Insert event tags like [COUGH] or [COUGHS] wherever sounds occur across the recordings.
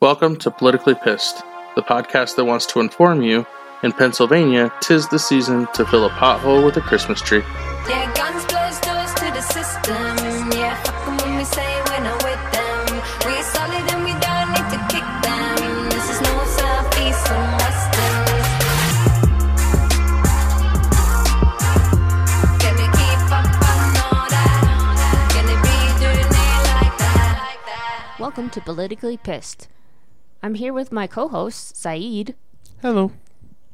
Welcome to Politically Pissed, the podcast that wants to inform you in Pennsylvania, tis the season to fill a pothole with a Christmas tree. Yeah, guns close doors to the system. Yeah, fuck 'em when we say we're not with them. We solid and we don't need to kick them. This is no south, east, and western. Can we keep up on all that? Can it be doing it? Like that? Welcome to Politically Pissed. I'm here with my co hosts, Saeed Hello.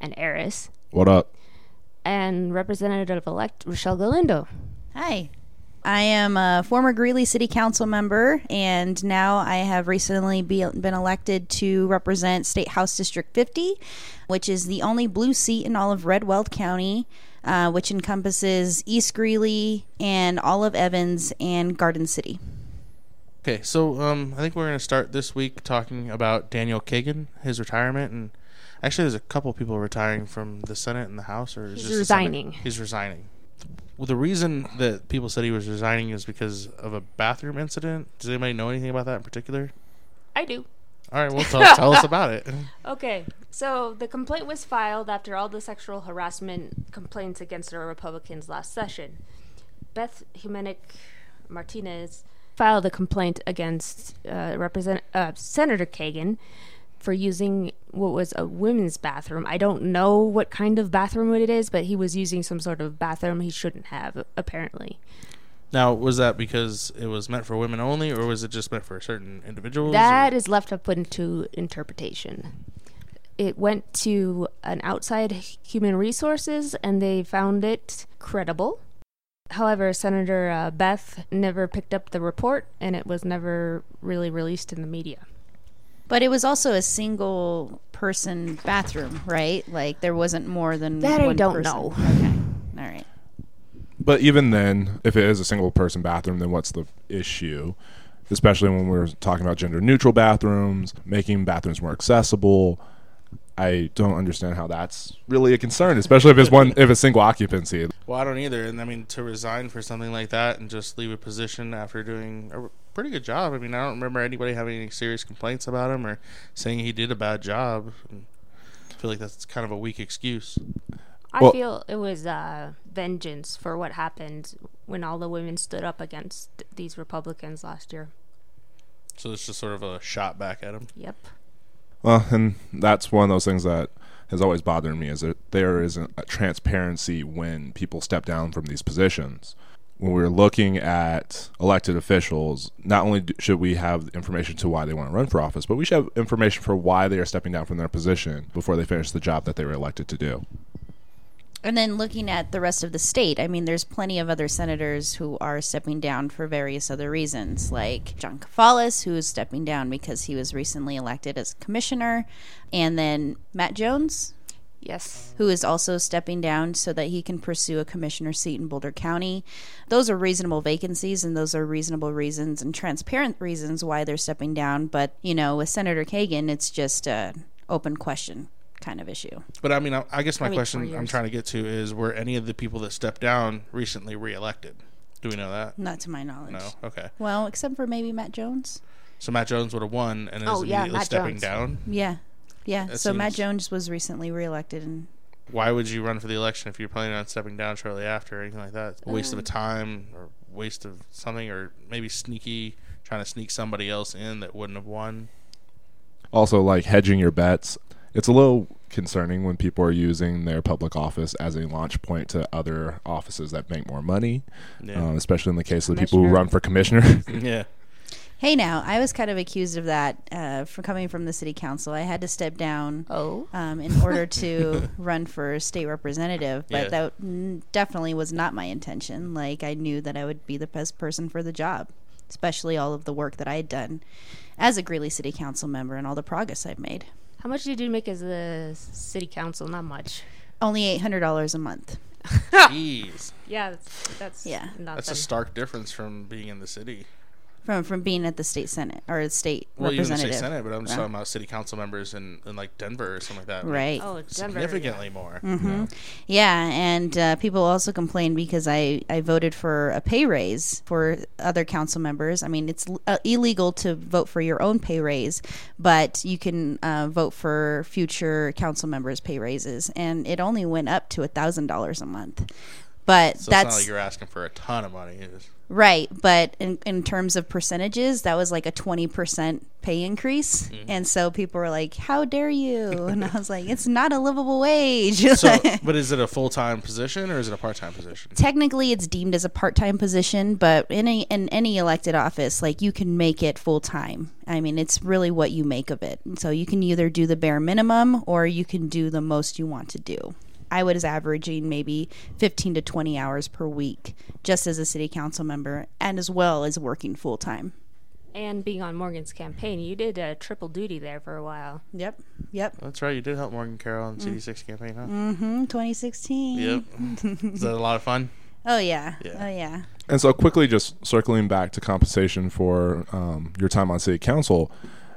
and Eris, What up? and Representative elect Rochelle Galindo. Hi. I am a former Greeley City Council member, and now I have recently be, been elected to represent State House District 50, which is the only blue seat in all of Red Weld County, uh, which encompasses East Greeley and all of Evans and Garden City. Okay, so um, I think we're going to start this week talking about Daniel Kagan, his retirement, and actually, there's a couple people retiring from the Senate and the House, or He's just resigning. He's resigning. Well, the reason that people said he was resigning is because of a bathroom incident. Does anybody know anything about that in particular? I do. All right, well, [LAUGHS] tell, tell us about it. Okay, so the complaint was filed after all the sexual harassment complaints against the Republicans last session. Beth Humenik Martinez filed a complaint against uh, Represent- uh, Senator Kagan for using what was a women's bathroom. I don't know what kind of bathroom it is, but he was using some sort of bathroom he shouldn't have, apparently. Now, was that because it was meant for women only, or was it just meant for certain individuals? That or- is left up into interpretation. It went to an outside human resources and they found it credible. However, Senator uh, Beth never picked up the report and it was never really released in the media. But it was also a single person bathroom, right? Like there wasn't more than That I don't person. know. Okay. All right. But even then, if it is a single person bathroom, then what's the issue? Especially when we're talking about gender neutral bathrooms, making bathrooms more accessible. I don't understand how that's really a concern, especially if it's one if it's single occupancy. Well, I don't either. And I mean, to resign for something like that and just leave a position after doing a pretty good job. I mean, I don't remember anybody having any serious complaints about him or saying he did a bad job. I feel like that's kind of a weak excuse. I Well- feel it was uh, vengeance for what happened when all the women stood up against these Republicans last year. So it's just sort of a shot back at him. Yep. Well, and that's one of those things that has always bothered me is that there isn't a transparency when people step down from these positions. When we're looking at elected officials, not only should we have information to why they want to run for office, but we should have information for why they are stepping down from their position before they finish the job that they were elected to do. And then looking at the rest of the state, I mean, there's plenty of other senators who are stepping down for various other reasons, like John Kefalas, who is stepping down because he was recently elected as commissioner, and then Matt Jones, Yes. who is also stepping down so that he can pursue a commissioner seat in Boulder County. Those are reasonable vacancies, and those are reasonable reasons and transparent reasons why they're stepping down. But you know, with Senator Kagan, it's just an open question kind of issue. But I mean, I, I guess my I mean, question I'm trying to get to is were any of the people that stepped down recently reelected? Do we know that? Not to my knowledge. No. Okay. Well, except for maybe Matt Jones. So Matt Jones would have won and is Oh, yeah, immediately Matt stepping Jones. down. Yeah. Yeah. That so Matt Jones was recently reelected and Why would you run for the election if you're planning on stepping down shortly after or anything like that? A waste of a Um, time or waste of something or maybe sneaky trying to sneak somebody else in that wouldn't have won. Also, like hedging your bets. It's a little concerning when people are using their public office as a launch point to other offices that make more money, Yeah. uh, especially in the case of the people who run for commissioner. [LAUGHS] yeah. Hey now, I was kind of accused of that uh, for coming from the city council. I had to step down Oh. um, in order to [LAUGHS] run for state representative, but Yeah. that definitely was not my intention. Like I knew that I would be the best person for the job, especially all of the work that I had done as a Greeley City Council member and all the progress I've made. How much did you make as a city council? Not much. Only eight hundred dollars a month. [LAUGHS] Jeez. Yeah, that's, that's Yeah. Nothing. That's a stark difference from being in the city. From from being at the state senate or the state Well, even the representative. state senate, but I'm just Yeah. talking about city council members in, in like Denver or something like that. like, Right. Oh, Denver. significantly more. Mm-hmm. Yeah, and uh, people also complained because I, I voted for a pay raise for other council members. I mean, it's uh, illegal to vote for your own pay raise, but you can uh, vote for future council members' pay raises, and it only went up to a thousand dollars a month. But So it's that's not like you're asking for a ton of money. Right, but in, in terms of percentages, that was like a 20% pay increase. Mm-hmm. And so people were like, How dare you? [LAUGHS] And I was like, It's not a livable wage. So, [LAUGHS] but is it a full time position or is it a part time position? Technically, it's deemed as a part time position, but in, a, in any elected office, like you can make it full time. I mean, it's really what you make of it. So you can either do the bare minimum or you can do the most you want to do. I was averaging maybe 15 to 20 hours per week just as a city council member and as well as working full time. And being on Morgan's campaign, you did a triple duty there for a while. Yep. Yep. That's right. You did help Morgan Carroll Mm. in CD6 campaign, huh? Mm-hmm. 2016. Yep. [LAUGHS] is that a lot of fun? Oh yeah. Yeah. Oh yeah. And so, quickly, just circling back to compensation for um, your time on city council,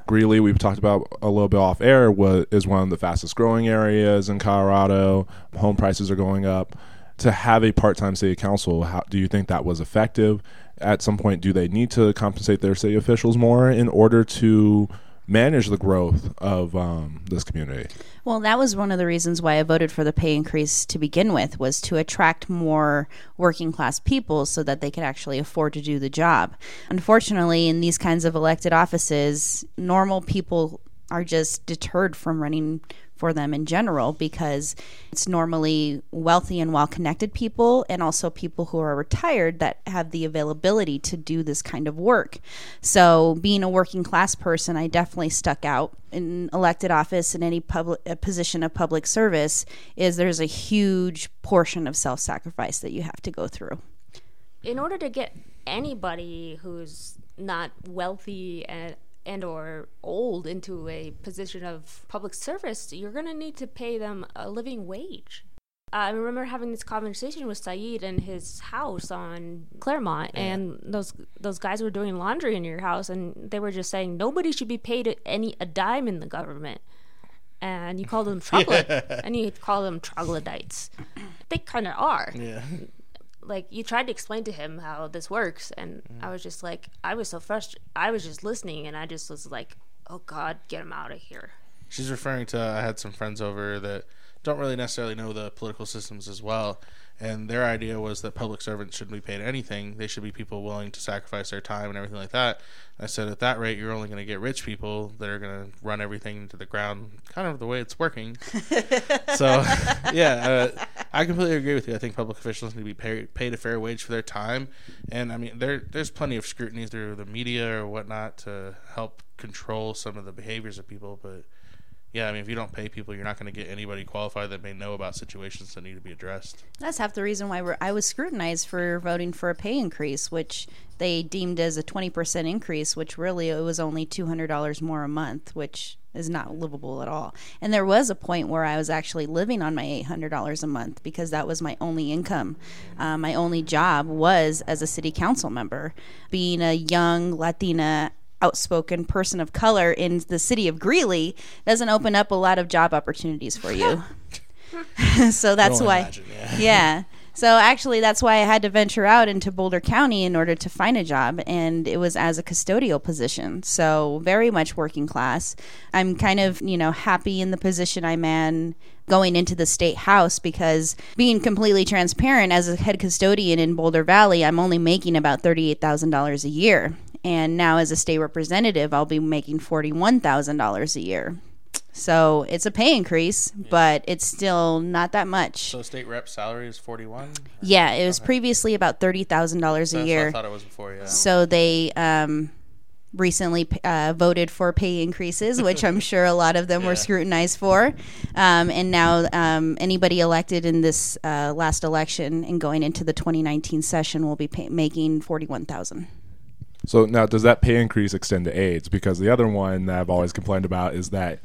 Greeley, we've talked about a little bit off air, was, is one of the fastest growing areas in Colorado. Home prices are going up. To have a part time city council, how, do you think that was effective? At some point, do they need to compensate their city officials more in order to manage the growth of um, this community? Well, that was one of the reasons why I voted for the pay increase to begin with was to attract more working class people so that they could actually afford to do the job. Unfortunately, in these kinds of elected offices, normal people are just deterred from running for them in general because it's normally wealthy and well connected people and also people who are retired that have the availability to do this kind of work. So, being a working class person, I definitely stuck out in elected office in any public position of public service is there's a huge portion of self-sacrifice that you have to go through. In order to get anybody who's not wealthy and and or old into a position of public service, you're going to need to pay them a living wage. I remember having this conversation with Saeed in his house on Claremont, and those those guys were doing laundry in your house, and they were just saying nobody should be paid any a dime in the government. And you call them [LAUGHS] troglodytes, and you call them troglodytes. They kind of are Yeah. Like you tried to explain to him how this works and mm-hmm. i was just like i was so frustrated i was just listening and i just was like oh god get him out of here She's referring to I had some friends over that don't really necessarily know the political systems as well. And their idea was that public servants shouldn't be paid anything. They should be people willing to sacrifice their time and everything like that. I said, at that rate, you're only going to get rich people that are going to run everything into the ground, kind of the way it's working. [LAUGHS] so, [LAUGHS] yeah, uh, I completely agree with you. I think public officials need to be paid, paid a fair wage for their time. And, I mean, there there's plenty of scrutiny through the media or whatnot to help control some of the behaviors of people. But, yeah, I mean, if you don't pay people, you're not going to get anybody qualified that may know about situations that need to be addressed. That's half the reason why I was scrutinized for voting for a pay increase, which they deemed as a 20% increase, which really it was only $200 more a month, which is not livable at all. And there was a point where I was actually living on my $800 a month because that was my only income. Uh, my only job was as a city council member. Being a young Latina outspoken person of color in the city of Greeley doesn't open up a lot of job opportunities for you. [LAUGHS] so that's why imagine, yeah. [LAUGHS] yeah. So actually, that's why I had to venture out into Boulder County in order to find a job, and it was as a custodial position. So very much working class. I'm kind of you know happy in the position I'm in going into the state house because being completely transparent as a head custodian in Boulder Valley, I'm only making about thirty-eight thousand dollars a year, and now as a state representative, I'll be making forty-one thousand dollars a year. So it's a pay increase, but it's still not that much. So, state rep salary is 41 Yeah, it was previously about thirty thousand dollars a That's what year. I thought it was before, yeah. So they um, recently uh, voted for pay increases, which I'm sure a lot of them were [LAUGHS] scrutinized for. Um, and now um, anybody elected in this uh, last election and going into the 2019 session will be pay- making forty-one thousand. So now, does that pay increase extend to aides? Because the other one that I've always complained about is that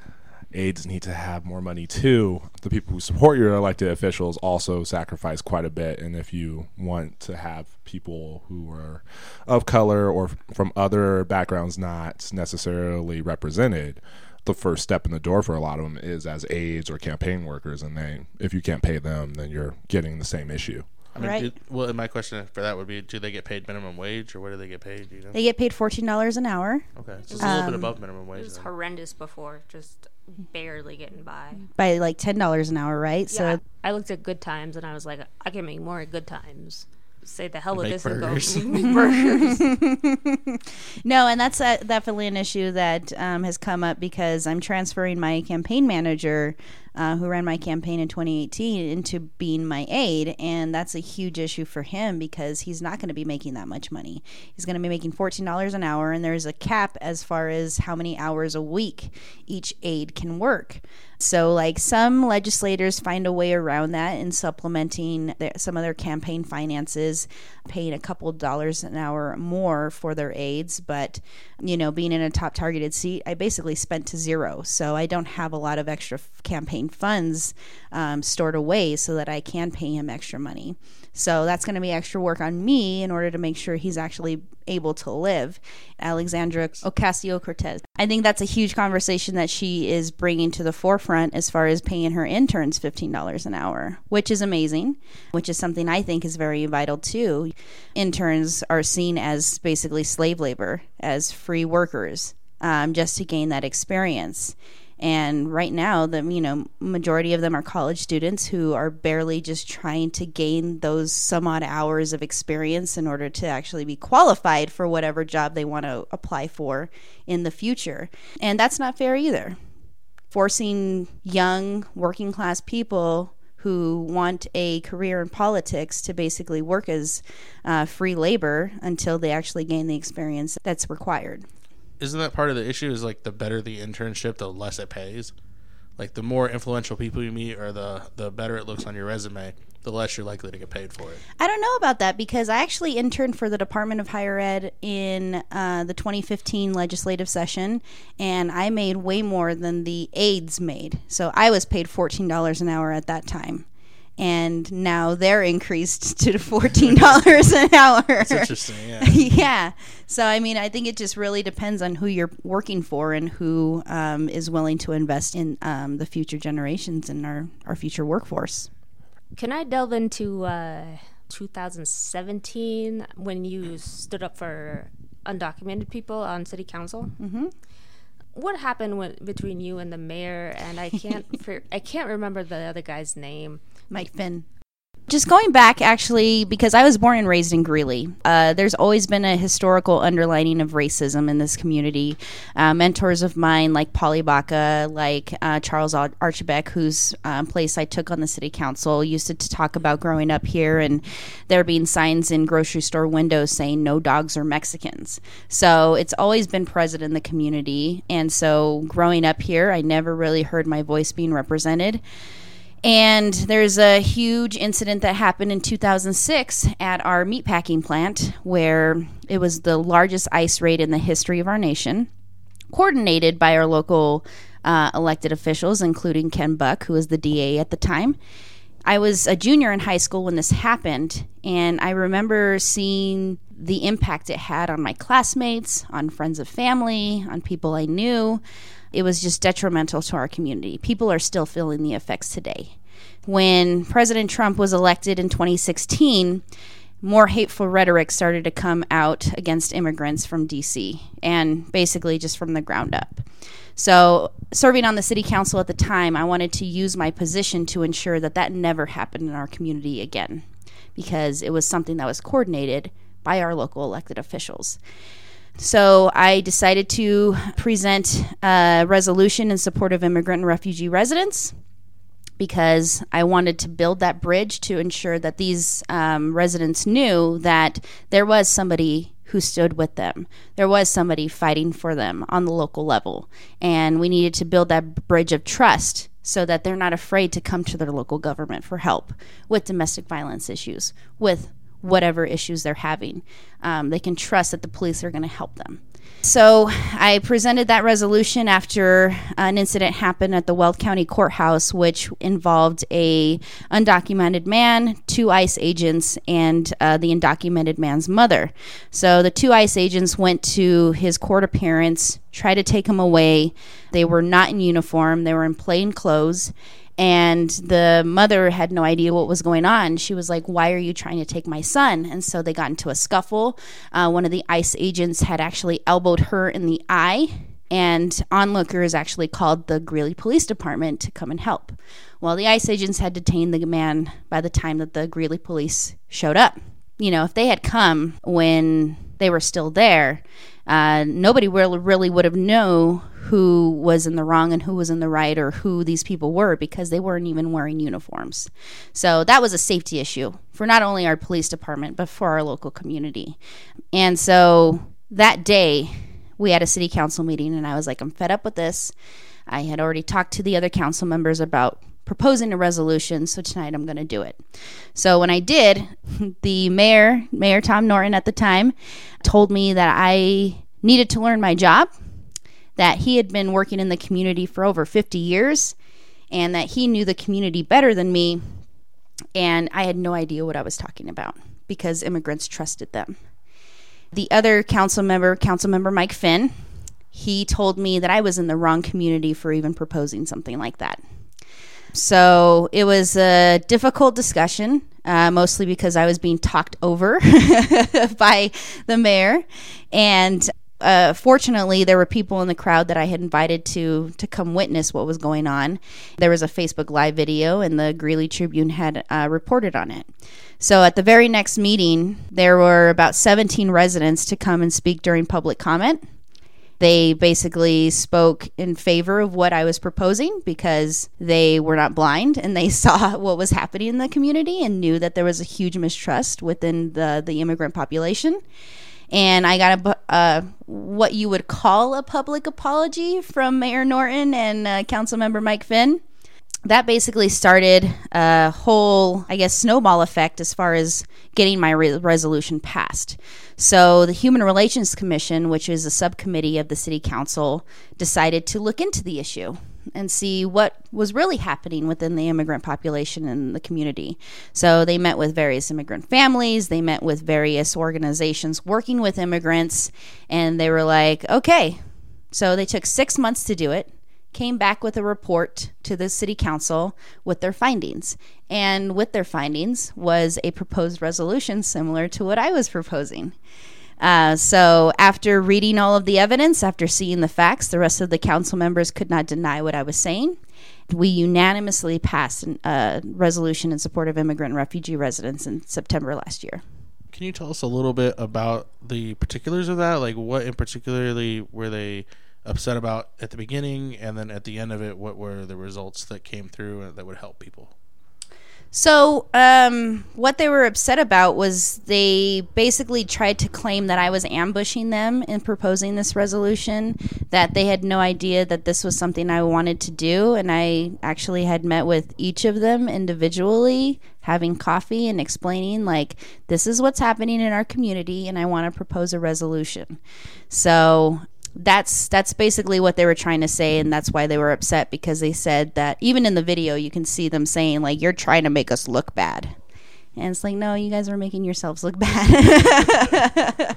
aides need to have more money too. The people who support your elected officials also sacrifice quite a bit. And if you want to have people who are of color or from other backgrounds not necessarily represented, the first step in the door for a lot of them is as aides or campaign workers. And they, if you can't pay them, then you're getting the same issue. I mean, Right. do, well, my question for that would be: Do they get paid minimum wage, or what do they get paid? Do you know? They get paid fourteen dollars an hour okay, so it's a little bit Um, above minimum wage. It wage. was then. horrendous before, just barely getting by. by like ten dollars an hour, right? Yeah, So I looked at Good Times and I was like, I can make more at Good Times. Say the hell with this burgers. and go [LAUGHS] make burgers. [LAUGHS] No, and that's uh, definitely an issue that um, has come up because I'm transferring my campaign manager, uh, who ran my campaign in 2018, into being my aide, and that's a huge issue for him because he's not going to be making that much money. He's going to be making $14 an hour, and there's a cap as far as how many hours a week each aide can work. So, like some legislators find a way around that in supplementing their, some of their campaign finances, paying a couple dollars an hour more for their aides. But, you know, being in a top targeted seat, I basically spent to zero. So I don't have a lot of extra campaign funds um, stored away so that I can pay him extra money. So that's going to be extra work on me in order to make sure he's actually able to live. Alexandra Ocasio Cortez. I think that's a huge conversation that she is bringing to the forefront as far as paying her interns $15 an hour, which is amazing, which is something I think is very vital too. Interns are seen as basically slave labor, as free workers, um, just to gain that experience. And right now, the you know majority of them are college students who are barely just trying to gain those some odd hours of experience in order to actually be qualified for whatever job they want to apply for in the future. And that's not fair either. Forcing young working class people who want a career in politics to basically work as uh, free labor until they actually gain the experience that's required. Isn't that part of the issue? Is like the better the internship, the less it pays. Like the more influential people you meet, or the the better it looks on your resume, the less you're likely to get paid for it. I don't know about that because I actually interned for the Department of Higher Ed in uh, the 2015 legislative session, and I made way more than the aides made. So I was paid $14 an hour at that time. And now they're increased [LAUGHS] to $14 an [LAUGHS] hour. It's interesting, yeah. [LAUGHS] yeah. So, I mean, I think it just really depends on who you're working for and who um, is willing to invest in um, the future generations and our, our future workforce. Can I delve into uh, 2017 when you stood up for undocumented people on city council? Mm-hmm. What happened when, between you and the mayor? And I can't, [LAUGHS] for, I can't remember the other guy's name. Mike Finn. Just going back, actually, because I was born and raised in Greeley, uh, there's always been a historical underlining of racism in this community. Uh, mentors of mine, like Polly Baca, like uh, Charles Ar- Archibeque, whose um, place I took on the city council, used to, talk about growing up here and there being signs in grocery store windows saying no dogs are Mexicans. So it's always been present in the community. And so growing up here, I never really heard my voice being represented. And there's a huge incident that happened in 2006 at our meatpacking plant where it was the largest ice raid in the history of our nation, coordinated by our local uh, elected officials, including Ken Buck, who was the DA at the time. I was a junior in high school when this happened, and I remember seeing the impact it had on my classmates, on friends of family, on people I knew. It was just detrimental to our community. People are still feeling the effects today. When President Trump was elected in 2016, more hateful rhetoric started to come out against immigrants from DC and basically just from the ground up. So, serving on the city council at the time, I wanted to use my position to ensure that that never happened in our community again because it was something that was coordinated by our local elected officials. So, I decided to present a resolution in support of immigrant and refugee residents because I wanted to build that bridge to ensure that these um, residents knew that there was somebody who stood with them. There was somebody fighting for them on the local level. And we needed to build that bridge of trust so that they're not afraid to come to their local government for help with domestic violence issues, with whatever issues they're having. Um, they can trust that the police are going to help them. So I presented that resolution after an incident happened at the Weld County Courthouse, which involved a undocumented man, two ICE agents, and uh, the undocumented man's mother. So the two ICE agents went to his court appearance, tried to take him away. They were not in uniform; they were in plain clothes and the mother had no idea what was going on. She was like, Why are you trying to take my son? And so they got into a scuffle. Uh, one of the ICE agents had actually elbowed her in the eye, and onlookers actually called the Greeley Police Department to come and help. Well, the ICE agents had detained the man by the time that the Greeley police showed up. You know, if they had come when they were still there, uh, nobody really, really would have known who was in the wrong and who was in the right or who these people were because they weren't even wearing uniforms. So that was a safety issue for not only our police department, but for our local community. And so that day, we had a city council meeting, and I was like, I'm fed up with this. I had already talked to the other council members about proposing a resolution, so tonight I'm going to do it. So when I did, [LAUGHS] the mayor, Mayor Tom Norton at the time, told me that I needed to learn my job that he had been working in the community for over 50 years and that he knew the community better than me. And I had no idea what I was talking about because immigrants trusted them. The other council member, Council Member Mike Finn, he told me that I was in the wrong community for even proposing something like that. So it was a difficult discussion, uh, mostly because I was being talked over [LAUGHS] by the mayor. And uh, fortunately, there were people in the crowd that I had invited to to come witness what was going on. There was a Facebook Live video, and the Greeley Tribune had uh, reported on it. So at the very next meeting, there were about 17 residents to come and speak during public comment. They basically spoke in favor of what I was proposing because they were not blind and they [LAUGHS] saw what was happening in the community and knew that there was a huge mistrust within the, the immigrant population and I got a uh, what you would call a public apology from Mayor Norton and uh, Councilmember Mike Finn. That basically started a whole, I guess, snowball effect as far as getting my re- resolution passed. So, the Human Relations Commission, which is a subcommittee of the City Council, decided to look into the issue and see what was really happening within the immigrant population in the community. So they met with various immigrant families, they met with various organizations working with immigrants, and they were like, okay. So they took six months to do it, came back with a report to the city council with their findings. And with their findings was a proposed resolution similar to what I was proposing. Uh, so, after reading all of the evidence, after seeing the facts, the rest of the council members could not deny what I was saying. We unanimously passed a resolution in support of immigrant and refugee residents in September last year. Can you tell us a little bit about the particulars of that? Like, what in particularly were they upset about at the beginning, and then at the end of it, what were the results that came through that would help people? So, um, what they were upset about was they basically tried to claim that I was ambushing them in proposing this resolution, that they had no idea that this was something I wanted to do. And I actually had met with each of them individually, having coffee and explaining, like, this is what's happening in our community, and I want to propose a resolution. So, that's that's basically what they were trying to say and that's why they were upset because they said that even in the video you can see them saying like you're trying to make us look bad and it's like no you guys are making yourselves look [LAUGHS] bad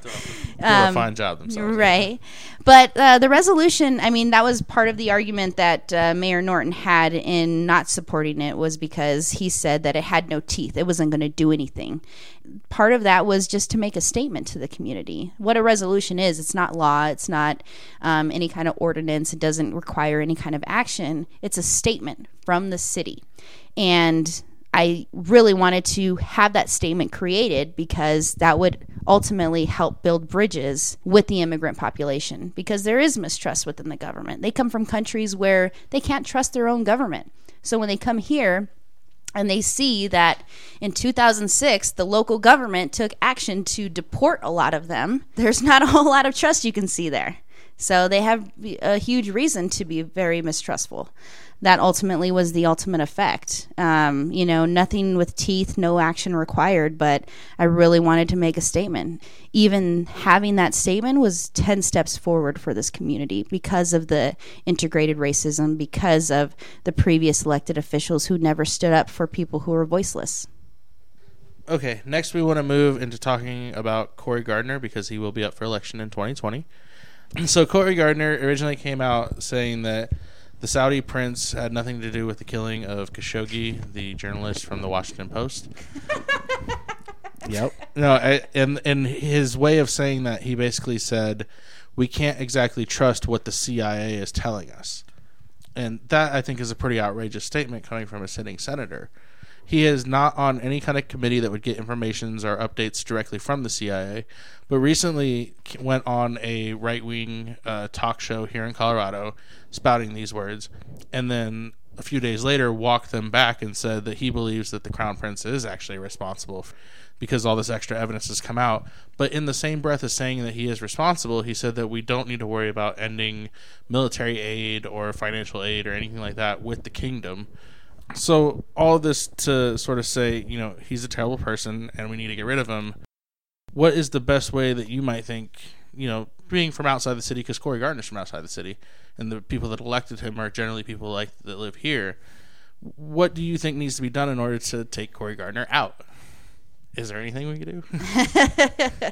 Doing a fine job themselves. Right. But uh, the resolution, I mean, that was part of the argument that uh, Mayor Norton had in not supporting it was because he said that it had no teeth. It wasn't going to do anything. Part of that was just to make a statement to the community. What a resolution is, it's not law, it's not um, any kind of ordinance, it doesn't require any kind of action. It's a statement from the city. And I really wanted to have that statement created because that would ultimately help build bridges with the immigrant population because there is mistrust within the government. They come from countries where they can't trust their own government. So when they come here, and they see that in 2006 the local government took action to deport a lot of them there's not a whole lot of trust you can see there So they have a huge reason to be very mistrustful. That ultimately was the ultimate effect. Um, you know, nothing with teeth, no action required, but I really wanted to make a statement. Even having that statement was 10 steps forward for this community because of the integrated racism, because of the previous elected officials who never stood up for people who were voiceless. Okay, next we want to move into talking about Cory Gardner because he will be up for election in 2020. [CLEARS THROAT] So Cory Gardner originally came out saying that the Saudi prince had nothing to do with the killing of Khashoggi, the journalist from the Washington Post. [LAUGHS] yep. No, I, and and his way of saying that he basically said we can't exactly trust what the CIA is telling us. And that I think is a pretty outrageous statement coming from a sitting senator. He is not on any kind of committee that would get informations or updates directly from the CIA, but recently went on a right wing uh, talk show here in Colorado spouting these words, and then a few days later walked them back and said that he believes that the crown prince is actually responsible f- because all this extra evidence has come out. But in the same breath as saying that he is responsible, he said that we don't need to worry about ending military aid or financial aid or anything like that with the kingdom. So all this to sort of say, you know, he's a terrible person and we need to get rid of him. What is the best way that you might think, you know, being from outside the city, because Cory Gardner's from outside the city, and the people that elected him are generally people like that live here. What do you think needs to be done in order to take Cory Gardner out? Is there anything we can do? [LAUGHS]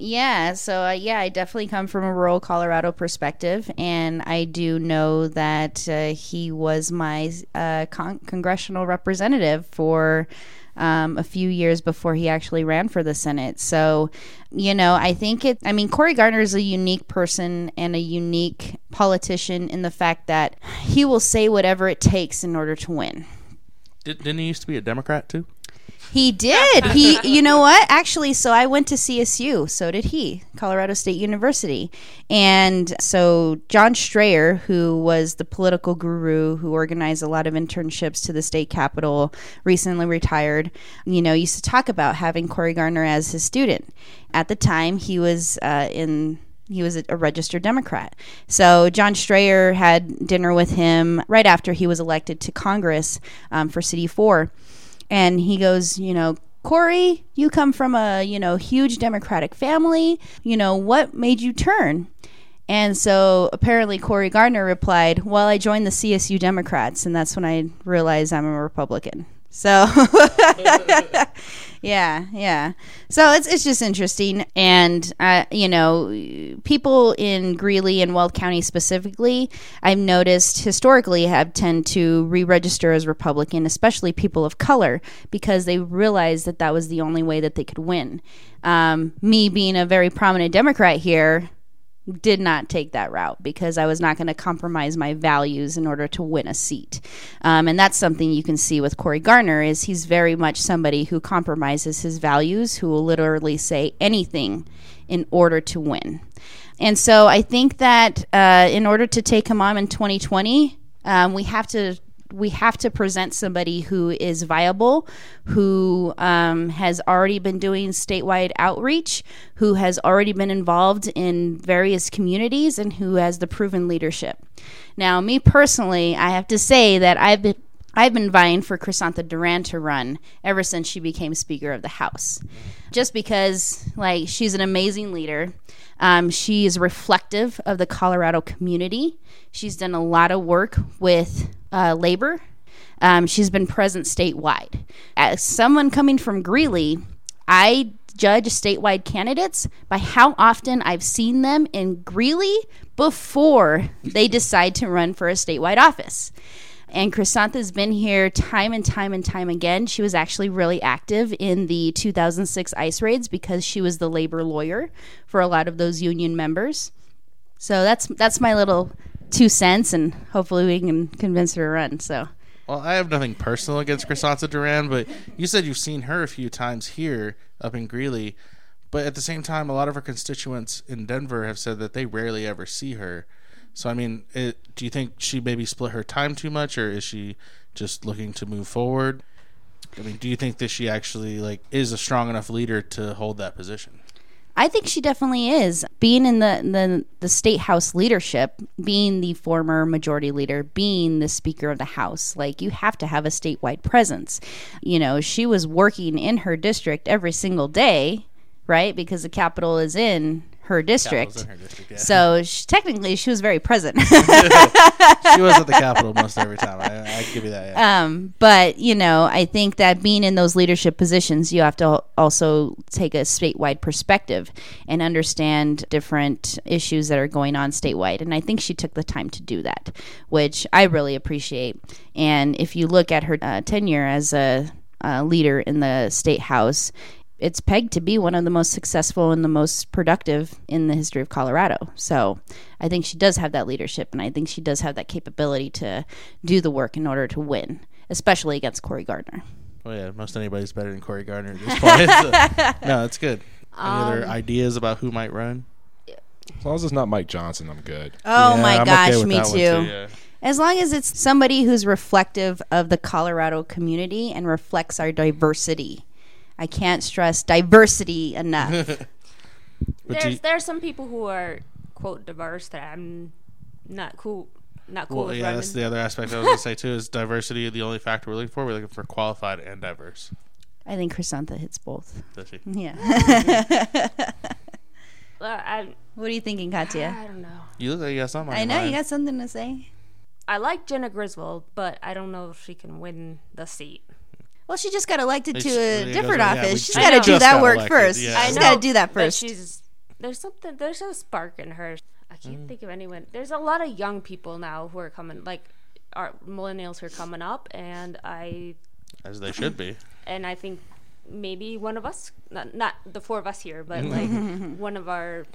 Yeah, so uh, yeah, I definitely come from a rural Colorado perspective, and I do know that uh, he was my uh, con- congressional representative for um, a few years before he actually ran for the Senate. So, you know, I think it, I mean, Cory Gardner is a unique person and a unique politician in the fact that he will say whatever it takes in order to win. Did, didn't he used to be a Democrat too? He did. He, [LAUGHS] you know what? Actually, so I went to CSU. So did he, Colorado State University. And so John Straayer, who was the political guru who organized a lot of internships to the state capitol, recently retired, you know, used to talk about having Cory Gardner as his student. At the time, he was uh, in he was a, registered Democrat. So John Straayer had dinner with him right after he was elected to Congress um, for CD4, and he goes, you know. Cory, you come from a you know huge Democratic family. You know what made you turn? And so apparently Cory Gardner replied, "Well, I joined the CSU Democrats, and that's when I realized I'm a Republican." So [LAUGHS] yeah, yeah. So it's it's just interesting, and uh, you know, people in Greeley and Weld County specifically, I've noticed historically have tend to re-register as Republican, especially people of color, because they realized that that was the only way that they could win. Um, me being a very prominent Democrat here, did not take that route because I was not going to compromise my values in order to win a seat. Um, and that's something you can see with Cory Gardner is he's very much somebody who compromises his values, who will literally say anything in order to win. And so I think that uh, in order to take him on in 2020, um, we have to we have to present somebody who is viable, who um, has already been doing statewide outreach, who has already been involved in various communities, and who has the proven leadership. Now, me personally, I have to say that I've been I've been vying for Crisanta Duran to run ever since she became Speaker of the House. Just because, like, she's an amazing leader. Um, she is reflective of the Colorado community. She's done a lot of work with uh, labor. Um, she's been present statewide. As someone coming from Greeley, I judge statewide candidates by how often I've seen them in Greeley before they decide to run for a statewide office. And Crisanta's been here time and time and time again. She was actually really active in the 2006 ICE raids because she was the labor lawyer for a lot of those union members. So that's that's my little two cents, and hopefully we can convince her to run. So Well, I have nothing personal against Crisanta Duran, but you said you've seen her a few times here up in Greeley. But at the same time, a lot of her constituents in Denver have said that they rarely ever see her. So, I mean, it, do you think she maybe split her time too much, or is she just looking to move forward? I mean, do you think that she actually like is a strong enough leader to hold that position? I think she definitely is. Being in the, the the state house leadership, being the former majority leader, being the speaker of the house, like you have to have a statewide presence. You know, she was working in her district every single day, right? Because the capital is in her district. Her district, yeah. So she, technically, she was very present. [LAUGHS] she was at the Capitol most every time. I, I give you that. Yeah. Um, but you know, I think that being in those leadership positions, you have to also take a statewide perspective and understand different issues that are going on statewide. And I think she took the time to do that, which I really appreciate. And if you look at her uh, tenure as a uh, leader in the state house, it's pegged to be one of the most successful and the most productive in the history of Colorado. So I think she does have that leadership, and I think she does have that capability to do the work in order to win, especially against Cory Gardner. Oh yeah, most anybody's better than Cory Gardner at this point. So, no, that's good. Any other Um, ideas about who might run? As long as it's not Mike Johnston, I'm good. Oh Yeah, my I'm gosh, with me that too. yeah. As long as it's somebody who's reflective of the Colorado community and reflects our diversity. I can't stress diversity enough. [LAUGHS] But There's you- there are some people who are quote diverse that I'm not cool not cool well, with yeah, running. that's the other aspect I was gonna say too. Is diversity the only factor we're looking for? We're looking for qualified and diverse. I think Crisanta hits both. Does she? Yeah. [LAUGHS] [LAUGHS] Uh, I what are you thinking, Katya? I don't know. You look like you got something. on I your know you got something to say. I like Jena Griswold, but I don't know if she can win the seat. Well, she just got elected to a it different goes- yeah, we office. She's I got to do that work elected, first. yeah. She's I got to do that but first. she's there's something there's a spark in her. I can't Mm. think of anyone. There's a lot of young people now who are coming, like our millennials who are coming up, and I as they should be. [COUGHS] and I think maybe one of us, not not the four of us here, but like [LAUGHS] one of our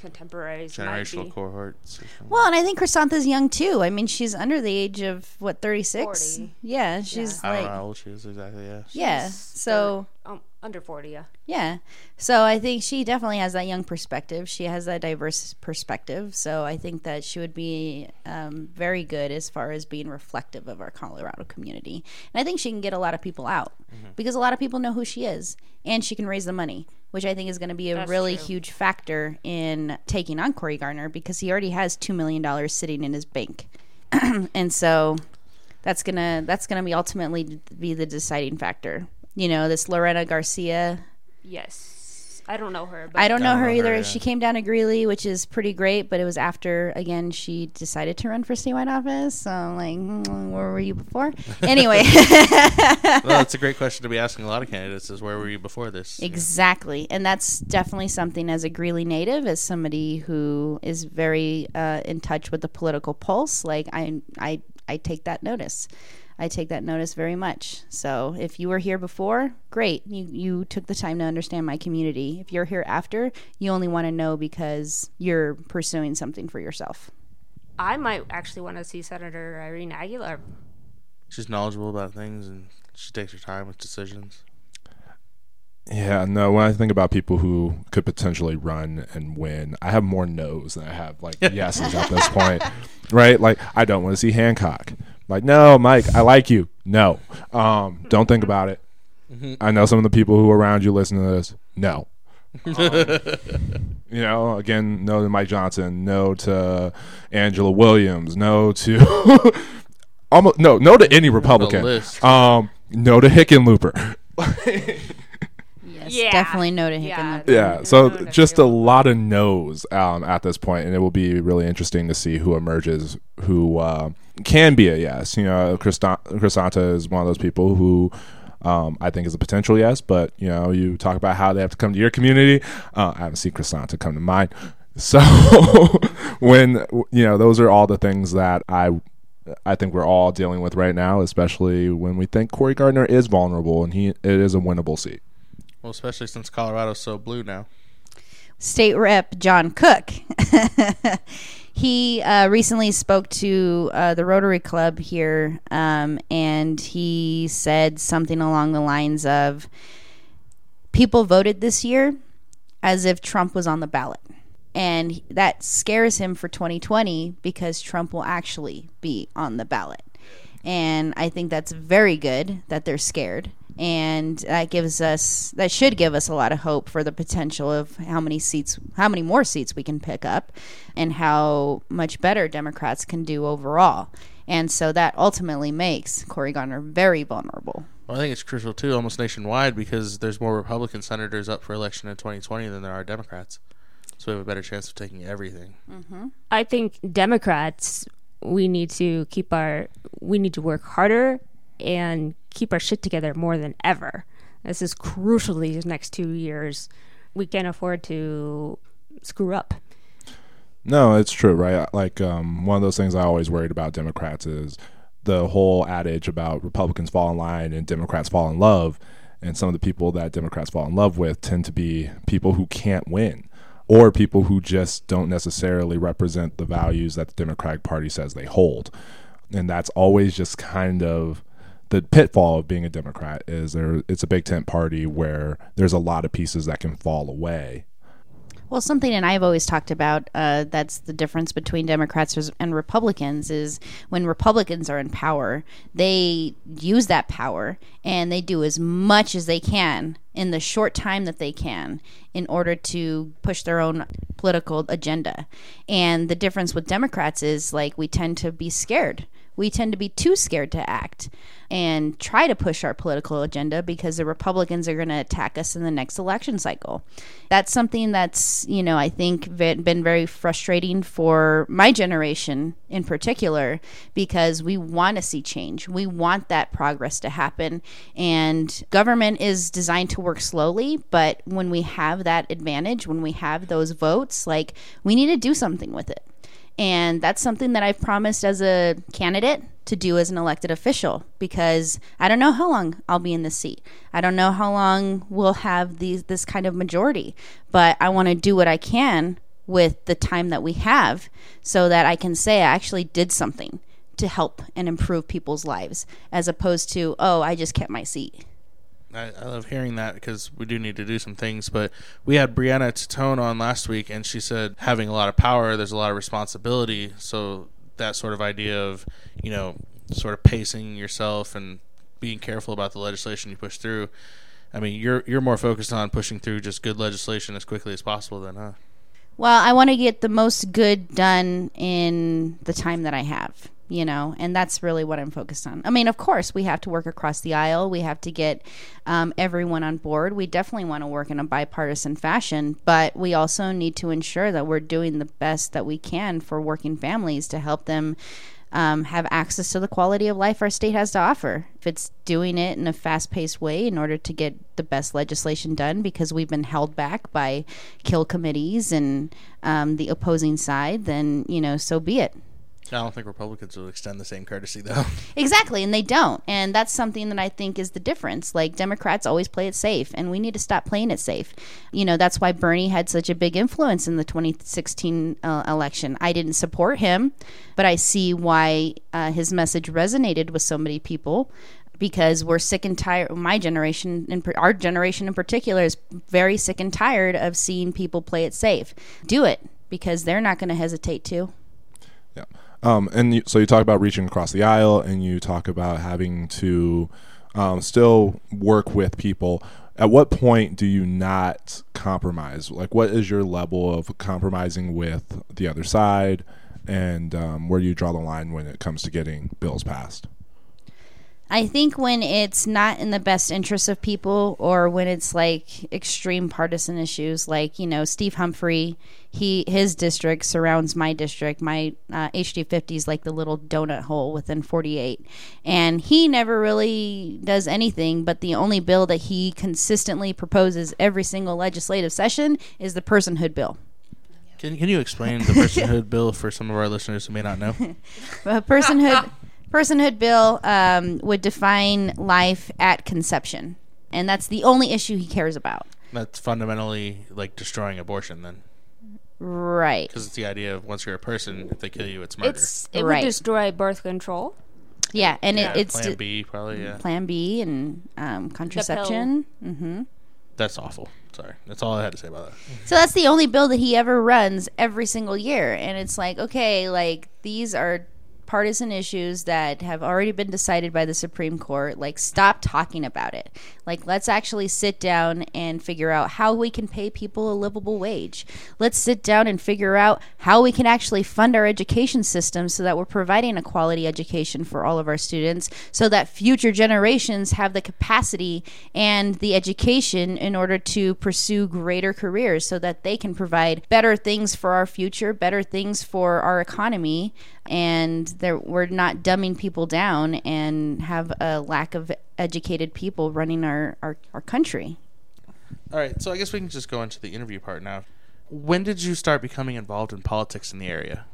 contemporaries might Generational be. cohorts. Well, and I think Crisanta's young too. I mean, she's under the age of what, 36? 40. Yeah, she's I don't like know how old she is exactly. Yeah. yeah. She's So, thir- um, under forty, yeah. yeah. So I think she definitely has that young perspective. She has that diverse perspective. So I think that she would be um, very good as far as being reflective of our Colorado community. And I think she can get a lot of people out because a lot of people know who she is and she can raise the money, which I think is going to be a That's really true. huge factor in taking on Cory Garner because he already has $2 million sitting in his bank. [CLEARS THROAT] and so that's gonna that's gonna be ultimately be the deciding factor. You know, this Lorena Garcia. Yes, I don't know her, but I don't know her know her, either. yeah. She came down to Greeley, which is pretty great, but it was after again she decided to run for statewide office. So I'm like, mm, where were you before? [LAUGHS] Anyway, well, [LAUGHS] that's a great question to be asking a lot of candidates. Is where were you before this? exactly, and that's definitely something as a Greeley native, as somebody who is very uh, in touch with the political pulse. Like I, I, I take that notice. I take that notice very much. So if you were here before, great. You you took the time to understand my community. If you're here after, you only want to know because you're pursuing something for yourself. I might actually want to see Senator Irene Aguilar. She's knowledgeable about things and she takes her time with decisions. Yeah, no. When I think about people who could potentially run and win, I have more no's than I have like [LAUGHS] yeses at this point, right? Like I don't want to see Hancock. Like no, Mike, I like you. No, um, don't think about it. I know some of the people who are around you listen to this. No, [LAUGHS] you know, again, no to Mike Johnston, no to Angela Williams, no to [LAUGHS] almost no, no to any Republican. Um, no to Hickenlooper. [LAUGHS] Yes, Yeah. definitely no to Yeah. Hickenlooper. Yeah, No, so no, no, just a lot of no's um, at this point, and it will be really interesting to see who emerges, who uh, can be a yes. You know, Christa- Crisanta is one of those people who um, I think is a potential yes, but you know, you talk about how they have to come to your community. Uh, I haven't seen Crisanta come to mine, [LAUGHS] so when you know, those are all the things that I. I think we're all dealing with right now, especially when we think Cory Gardner is vulnerable and he it is a winnable seat. Well, especially since Colorado's so blue now. State Rep John Cooke. [LAUGHS] he uh, recently spoke to uh, the Rotary Club here, um, and he said something along the lines of People voted this year as if Trump was on the ballot. And that scares him for 2020 because Trump will actually be on the ballot. And I think that's very good that they're scared. And that gives us that should give us a lot of hope for the potential of how many seats, how many more seats we can pick up, and how much better Democrats can do overall. And so that ultimately makes Cory Garner very vulnerable. Well, I think it's crucial too, almost nationwide, because there's more Republican senators up for election in 2020 than there are Democrats. So we have a better chance of taking everything. Mm-hmm. I think Democrats we need to keep our we need to work harder and keep our shit together more than ever. This is crucial these next two years. We can't afford to screw up. No, it's true, right? Like um, one of those things I always worried about Democrats is the whole adage about Republicans fall in line and Democrats fall in love. And some of the people that Democrats fall in love with tend to be people who can't win or people who just don't necessarily represent the values that the Democratic Party says they hold. And that's always just kind of the pitfall of being a Democrat is there it's a big tent party where there's a lot of pieces that can fall away Well, something and I've always talked about uh, that's the difference between Democrats and Republicans is when Republicans are in power, they use that power and they do as much as they can in the short time that they can in order to push their own political agenda. And the difference with Democrats is like we tend to be scared. We tend to be too scared to act and try to push our political agenda because the Republicans are going to attack us in the next election cycle. That's something that's, you know, I think been very frustrating for my generation in particular because we want to see change. We want that progress to happen. And government is designed to work slowly, but when we have that advantage, when we have those votes, like we need to do something with it. And that's something that I've promised as a candidate to do as an elected official because I don't know how long I'll be in this seat. I don't know how long we'll have these this kind of majority, but I want to do what I can with the time that we have so that I can say I actually did something to help and improve people's lives as opposed to, oh, I just kept my seat. I, I love hearing that because we do need to do some things. But we had Brianna Titone on last week, and she said having a lot of power, there's a lot of responsibility. So that sort of idea of you know sort of pacing yourself and being careful about the legislation you push through. I mean, you're you're more focused on pushing through just good legislation as quickly as possible, then, huh? Well, I want to get the most good done in the time that I have, you know, and that's really what I'm focused on. I mean, of course, we have to work across the aisle. We have to get um, everyone on board. We definitely want to work in a bipartisan fashion, but we also need to ensure that we're doing the best that we can for working families to help them um, have access to the quality of life our state has to offer. If it's doing it in a fast paced way in order to get the best legislation done because we've been held back by kill committees and um, the opposing side, then, you know, so be it. I don't think Republicans will extend the same courtesy, though. [LAUGHS] Exactly, and they don't. And that's something that I think is the difference. Like Democrats always play it safe, and we need to stop playing it safe. You know, that's why Bernie had such a big influence in the 2016 uh, election. I didn't support him, but I see why uh, his message resonated with so many people because we're sick and tired. My generation, par- our generation in particular, is very sick and tired of seeing people play it safe. Do it because they're not going to hesitate to. Yeah. Um, and you, so you talk about reaching across the aisle, and you talk about having to um, still work with people. At what point do you not compromise? Like, what is your level of compromising with the other side, and um, where do you draw the line when it comes to getting bills passed? I think when it's not in the best interest of people or when it's like extreme partisan issues like, you know, Steve Humphrey, he his district surrounds my district. My uh, HD50 is like the little donut hole within 48. And he never really does anything, but the only bill that he consistently proposes every single legislative session is the personhood bill. Can Can you explain the personhood bill for some of our listeners who may not know? [LAUGHS] A personhood personhood bill um, would define life at conception, and that's the only issue he cares about. That's fundamentally like destroying abortion, then, Right. because it's the idea of once you're a person, if they kill you, it's murder. It's it Right. would destroy birth control. Yeah, and yeah, it, it's Plan d- B, probably. Yeah, Plan B and um, contraception. hmm that's awful. Sorry, that's all I had to say about that. So that's the only bill that he ever runs every single year, and it's like, okay, like these are partisan issues that have already been decided by the Supreme Court, like stop talking about it. Like let's actually sit down and figure out how we can pay people a livable wage. Let's sit down and figure out how we can actually fund our education system so that we're providing a quality education for all of our students so that future generations have the capacity and the education in order to pursue greater careers so that they can provide better things for our future, better things for our economy, and we're not dumbing people down and have a lack of educated people running our, our, our country. All right, so I guess we can just go into the interview part now. When did you start becoming involved in politics in the area?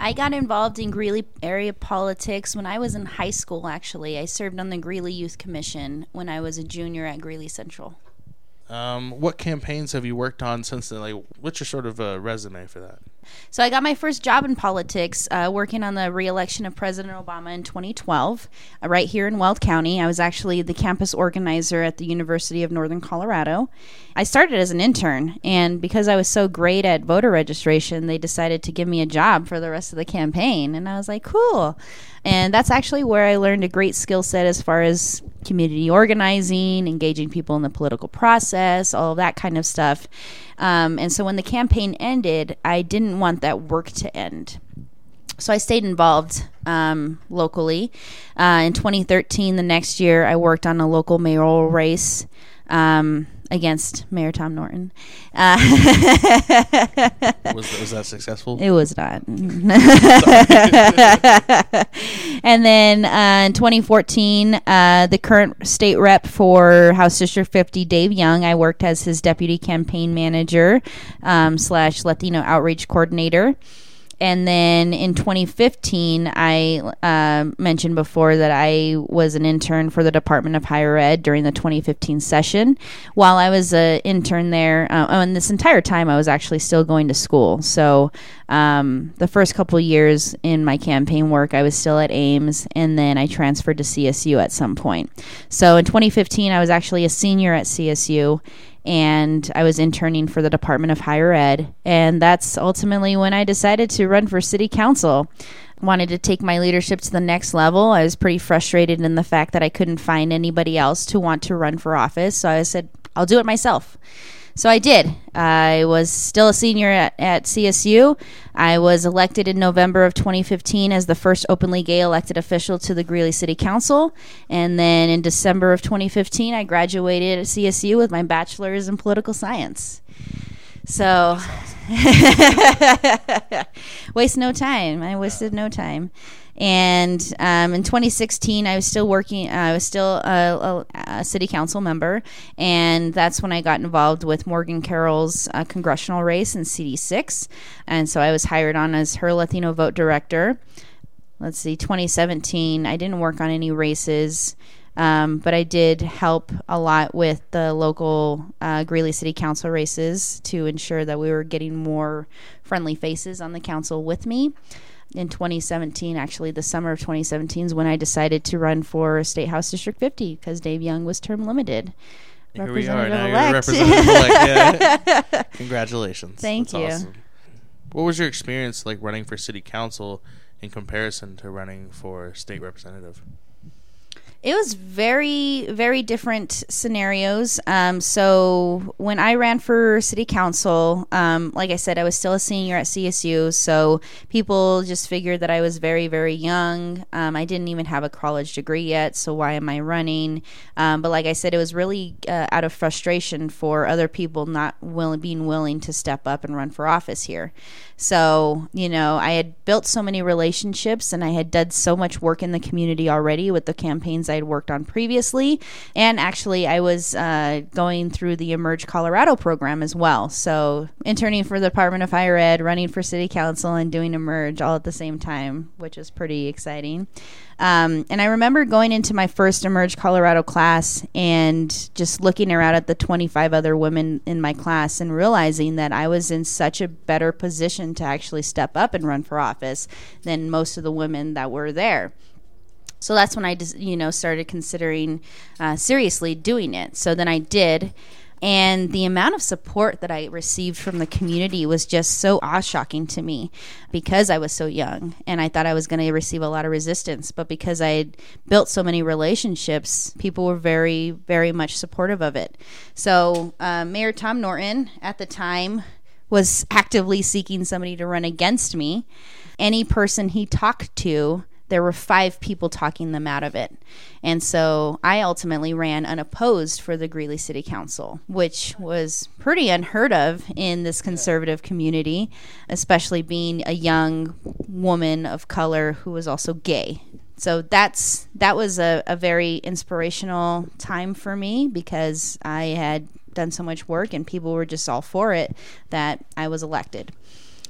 I got involved in Greeley area politics when I was in high school, actually. I served on the Greeley Youth Commission when I was a junior at Greeley Central. Um, what campaigns have you worked on since then? Like, what's your sort of uh, resume for that? So I got my first job in politics uh, working on the reelection of President Obama in 2012, uh, right here in Weld County. I was actually the campus organizer at the University of Northern Colorado. I started as an intern, and because I was so great at voter registration, they decided to give me a job for the rest of the campaign. And I was like, cool. And that's actually where I learned a great skill set as far as community organizing, engaging people in the political process, all of that kind of stuff. Um, and so when the campaign ended, I didn't want that work to end. So I stayed involved um, locally. Uh, in 2013, the next year, I worked on a local mayoral race. Um, against Mayor Tom Norton. Uh, [LAUGHS] Was, was that successful? it was not. [LAUGHS] and then uh, in 2014, uh, the current state rep for House District 50, Dave Young, I worked as his deputy campaign manager um, slash Latino outreach coordinator. And then in 2015, I uh, mentioned before that I was an intern for the Department of Higher Ed during the 2015 session. While I was an intern there, uh, oh, and this entire time I was actually still going to school. So um, the first couple years in my campaign work, I was still at Aims, and then I transferred to CSU at some point. So in 2015, I was actually a senior at CSU and I was interning for the Department of Higher Ed. And that's ultimately when I decided to run for city council. Wanted to take my leadership to the next level. I was pretty frustrated in the fact that I couldn't find anybody else to want to run for office. So I said, I'll do it myself. So I did. I was still a senior at, at, CSU. I was elected in November of 2015 as the first openly gay elected official to the Greeley City Council. And then in December of 2015, I graduated at CSU with my bachelor's in political science. So, [LAUGHS] waste no time. I wasted no time. And um, in 2016, I was still working. Uh, I was still a, a, a, city council member, and that's when I got involved with Morgan Carroll's uh, congressional race in CD6. And so I was hired on as her Latino vote director. Let's see, 2017. I didn't work on any races. Um, but I did help a lot with the local uh, Greeley City Council races to ensure that we were getting more friendly faces on the council with me in 2017, actually, the summer of 2017 is when I decided to run for State House District 50 because Dave Young was term limited. Here we are. Now you're representative elect. Yeah. [LAUGHS] Congratulations. Thank That's you. Awesome. What was your experience like running for city council in comparison to running for state representative? It was very, very different scenarios. Um, so when I ran for city council, um, like I said, I was still a senior at CSU. So people just figured that I was very, very young. Um, I didn't even have a college degree yet. So why am I running? Um, but like I said, it was really uh, out of frustration for other people not willing, being willing to step up and run for office here. So, you know, I had built so many relationships and I had done so much work in the community already with the campaigns I had worked on previously. And actually, I was uh, going through the Emerge Colorado program as well. So, interning for the Department of Higher Ed, running for City Council, and doing Emerge all at the same time, which is pretty exciting. Um, and I remember going into my first Emerge Colorado class and just looking around at the 25 other women in my class and realizing that I was in such a better position to actually step up and run for office than most of the women that were there. So that's when I, you know, started considering uh, seriously doing it. So then I did. And the amount of support that I received from the community was just so awe shocking to me because I was so young and I thought I was going to receive a lot of resistance. But because I had built so many relationships, people were very, very much supportive of it. So, uh, Mayor Tom Norton at the time was actively seeking somebody to run against me. Any person he talked to, there were five people talking them out of it. And so I ultimately ran unopposed for the Greeley City Council, which was pretty unheard of in this conservative community, especially being a young woman of color who was also gay. So that's that was a, a very inspirational time for me because I had done so much work and people were just all for it that I was elected.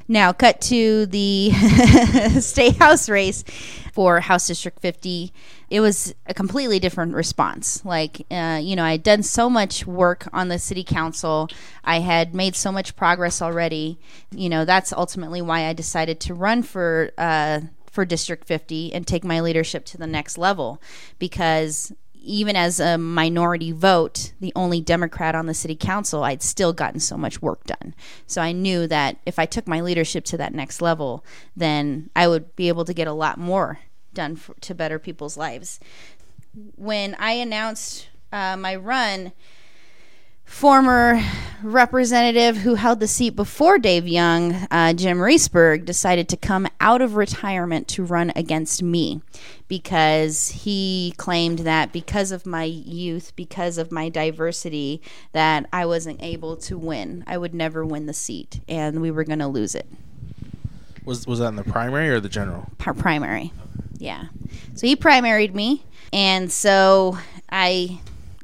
Now, cut to the [LAUGHS] state house race for House District 50. It was a completely different response. Like, uh, you know, I had done so much work on the city council, I had made so much progress already. You know, that's ultimately why I decided to run for. Uh, for District 50 and take my leadership to the next level because even as a minority vote, the only Democrat on the city council, I'd still gotten so much work done. So I knew that if I took my leadership to that next level, then I would be able to get a lot more done for, to better people's lives. When I announced uh, my run, former representative who held the seat before Dave Young, uh, Jim Riesberg, decided to come out of retirement to run against me because he claimed that because of my youth, because of my diversity, that I wasn't able to win. I would never win the seat, and we were going to lose it. Was was that in the primary or the general? Primary. Yeah. So he primaried me, and so I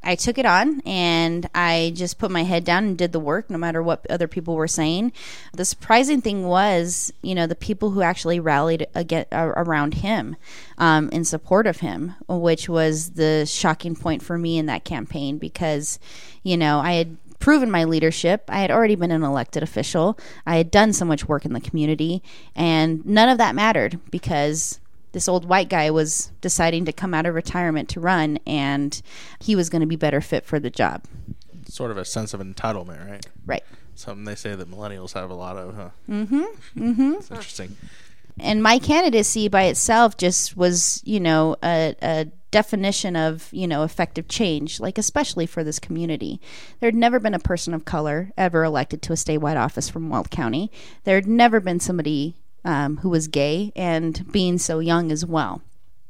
I took it on and I just put my head down and did the work no matter what other people were saying. The surprising thing was, you know, the people who actually rallied around him um, in support of him, which was the shocking point for me in that campaign because, you know, I had proven my leadership. I had already been an elected official. I had done so much work in the community, and none of that mattered because this old white guy was deciding to come out of retirement to run, and he was going to be better fit for the job. Sort of a sense of entitlement, right? Right. Something they say that millennials have a lot of, huh? Mm-hmm. Mm-hmm. It's interesting. And my candidacy by itself just was, you know, a, a definition of, you know, effective change, like especially for this community. There had never been a person of color ever elected to a statewide office from Weld County. There had never been somebody um, who was gay and being so young as well.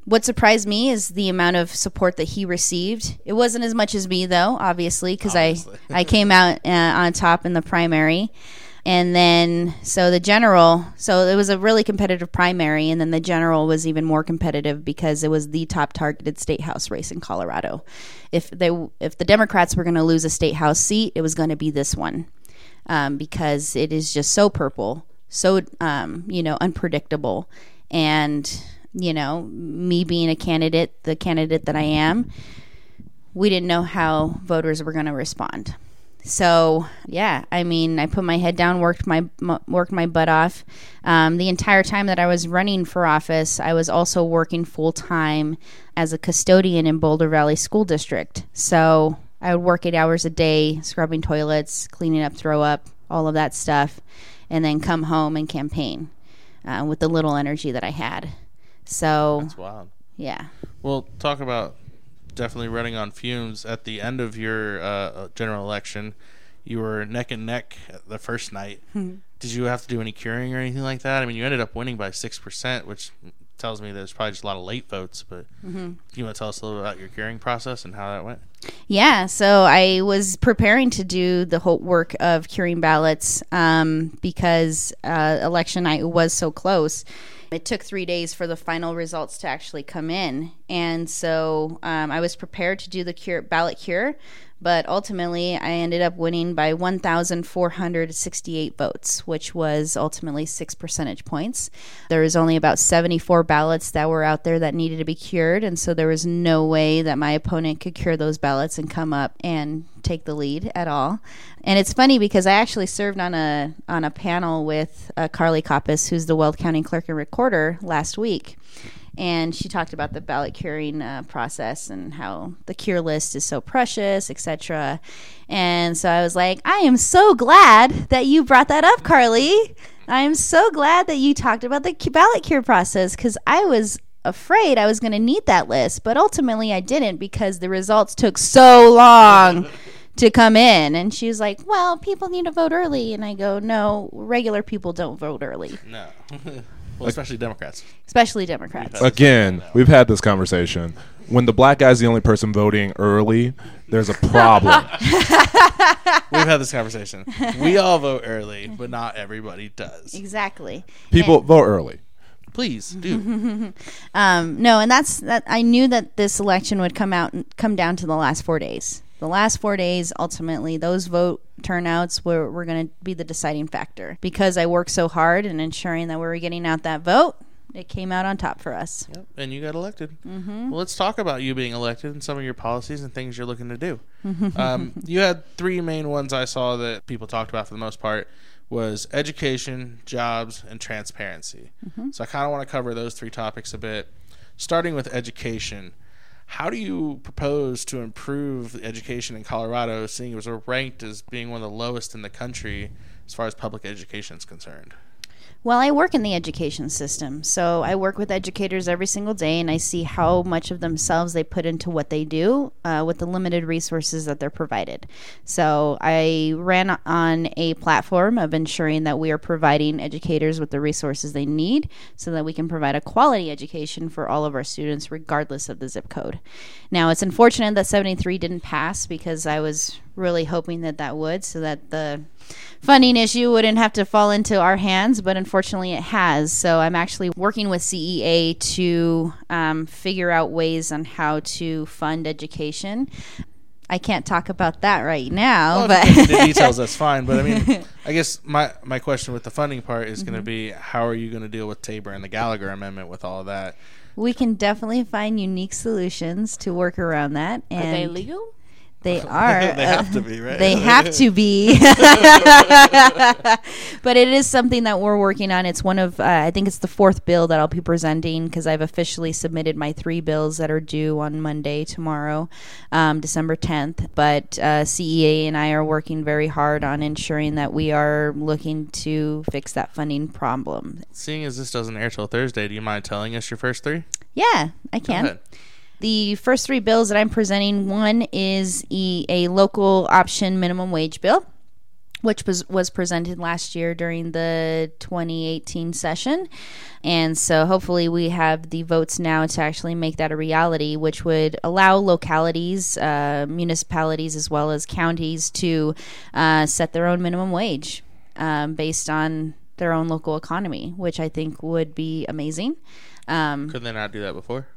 What surprised me is the amount of support that he received. It wasn't as much as me, though, obviously, because I, I came out uh, on top in the primary. And then, so the general, so it was a really competitive primary. And then the general was even more competitive because it was the top targeted state house race in Colorado. If they, if the Democrats were going to lose a state house seat, it was going to be this one um, because it is just so purple, so um, you know unpredictable, and you know me being a candidate, the candidate that I am, we didn't know how voters were going to respond. So yeah, I mean, I put my head down, worked my m- worked my butt off. Um, the entire time that I was running for office, I was also working full time as a custodian in Boulder Valley School District. So I would work eight hours a day, scrubbing toilets, cleaning up throw up, all of that stuff, and then come home and campaign uh, with the little energy that I had. So That's wild. yeah, Well, talk about definitely running on fumes. At the end of your uh, general election, you were neck and neck the first night. Did you have to do any curing or anything like that? I mean, you ended up winning by six percent, which tells me there's probably just a lot of late votes. But you want to tell us a little about your curing process and how that went? Yeah, so I was preparing to do the whole work of curing ballots um, because uh, election night was so close. It took three days for the final results to actually come in, and so um, I was prepared to do the cure, ballot cure, but ultimately I ended up winning by 1,468 votes, which was ultimately six percentage points. There was only about 74 ballots that were out there that needed to be cured, and so there was no way that my opponent could cure those ballots and come up and take the lead at all. And it's funny because I actually served on a on a panel with uh, Carly Koppes, who's the Weld County Clerk and Recorder, last week. And she talked about the ballot curing uh, process and how the cure list is so precious, etc. And so I was like, I am so glad that you brought that up, Carly. I am so glad that you talked about the ballot cure process because I was afraid I was going to need that list, but ultimately I didn't because the results took so long to come in. And she was like, Well, people need to vote early. And I go, No, regular people don't vote early, No. [LAUGHS] well, especially Democrats. especially Democrats. Again, we've had this conversation. When the black guy's the only person voting early, there's a problem. [LAUGHS] We've had this conversation. We all vote early, but not everybody does. Exactly. People vote early. Please do. [LAUGHS] Um, no, and that's that. I knew that this election would come out and come down to the last four days. The last four days, ultimately, those vote turnouts were, were going to be the deciding factor. Because I worked so hard in ensuring that we were getting out that vote, it came out on top for us. Yep, and you got elected. Mm-hmm. Well, let's talk about you being elected and some of your policies and things you're looking to do. um, [LAUGHS] you had three main ones I saw that people talked about for the most part was education, jobs, and transparency. So I kind of want to cover those three topics a bit. Starting with education, how do you propose to improve education in Colorado, seeing it we're ranked as being one of the lowest in the country as far as public education is concerned? Well, I work in the education system. So I work with educators every single day and I see how much of themselves they put into what they do uh, with the limited resources that they're provided. So I ran on a platform of ensuring that we are providing educators with the resources they need so that we can provide a quality education for all of our students, regardless of the zip code. Now, it's unfortunate that 73 didn't pass because I was really hoping that that would so that the funding issue wouldn't have to fall into our hands, but unfortunately it has. So I'm actually working with CEA to um, figure out ways on how to fund education. I can't talk about that right now, Well, but if you get into the [LAUGHS] details, that's fine. But I mean, I guess my my question with the funding part is going to be how are you going to deal with TABOR and the Gallagher Amendment with all of that? we can definitely find unique solutions to work around that. Are they legal? [LAUGHS] They are. They uh, [LAUGHS] have to be, right? They have to be. but it is something that we're working on. It's one of, uh, I think it's the fourth bill that I'll be presenting because I've officially submitted my three bills that are due on Monday, tomorrow, um, December 10th. But uh, CEA and I are working very hard on ensuring that we are looking to fix that funding problem. Seeing as this doesn't air till Thursday, do you mind telling us your first three? Yeah, I Go can. The first three bills that I'm presenting one is a local option minimum wage bill, which was, was presented last year during the 2018 session. And so hopefully we have the votes now to actually make that a reality, which would allow localities, uh, municipalities, as well as counties to uh, set their own minimum wage um, based on their own local economy, which I think would be amazing. Um, Could they not do that before?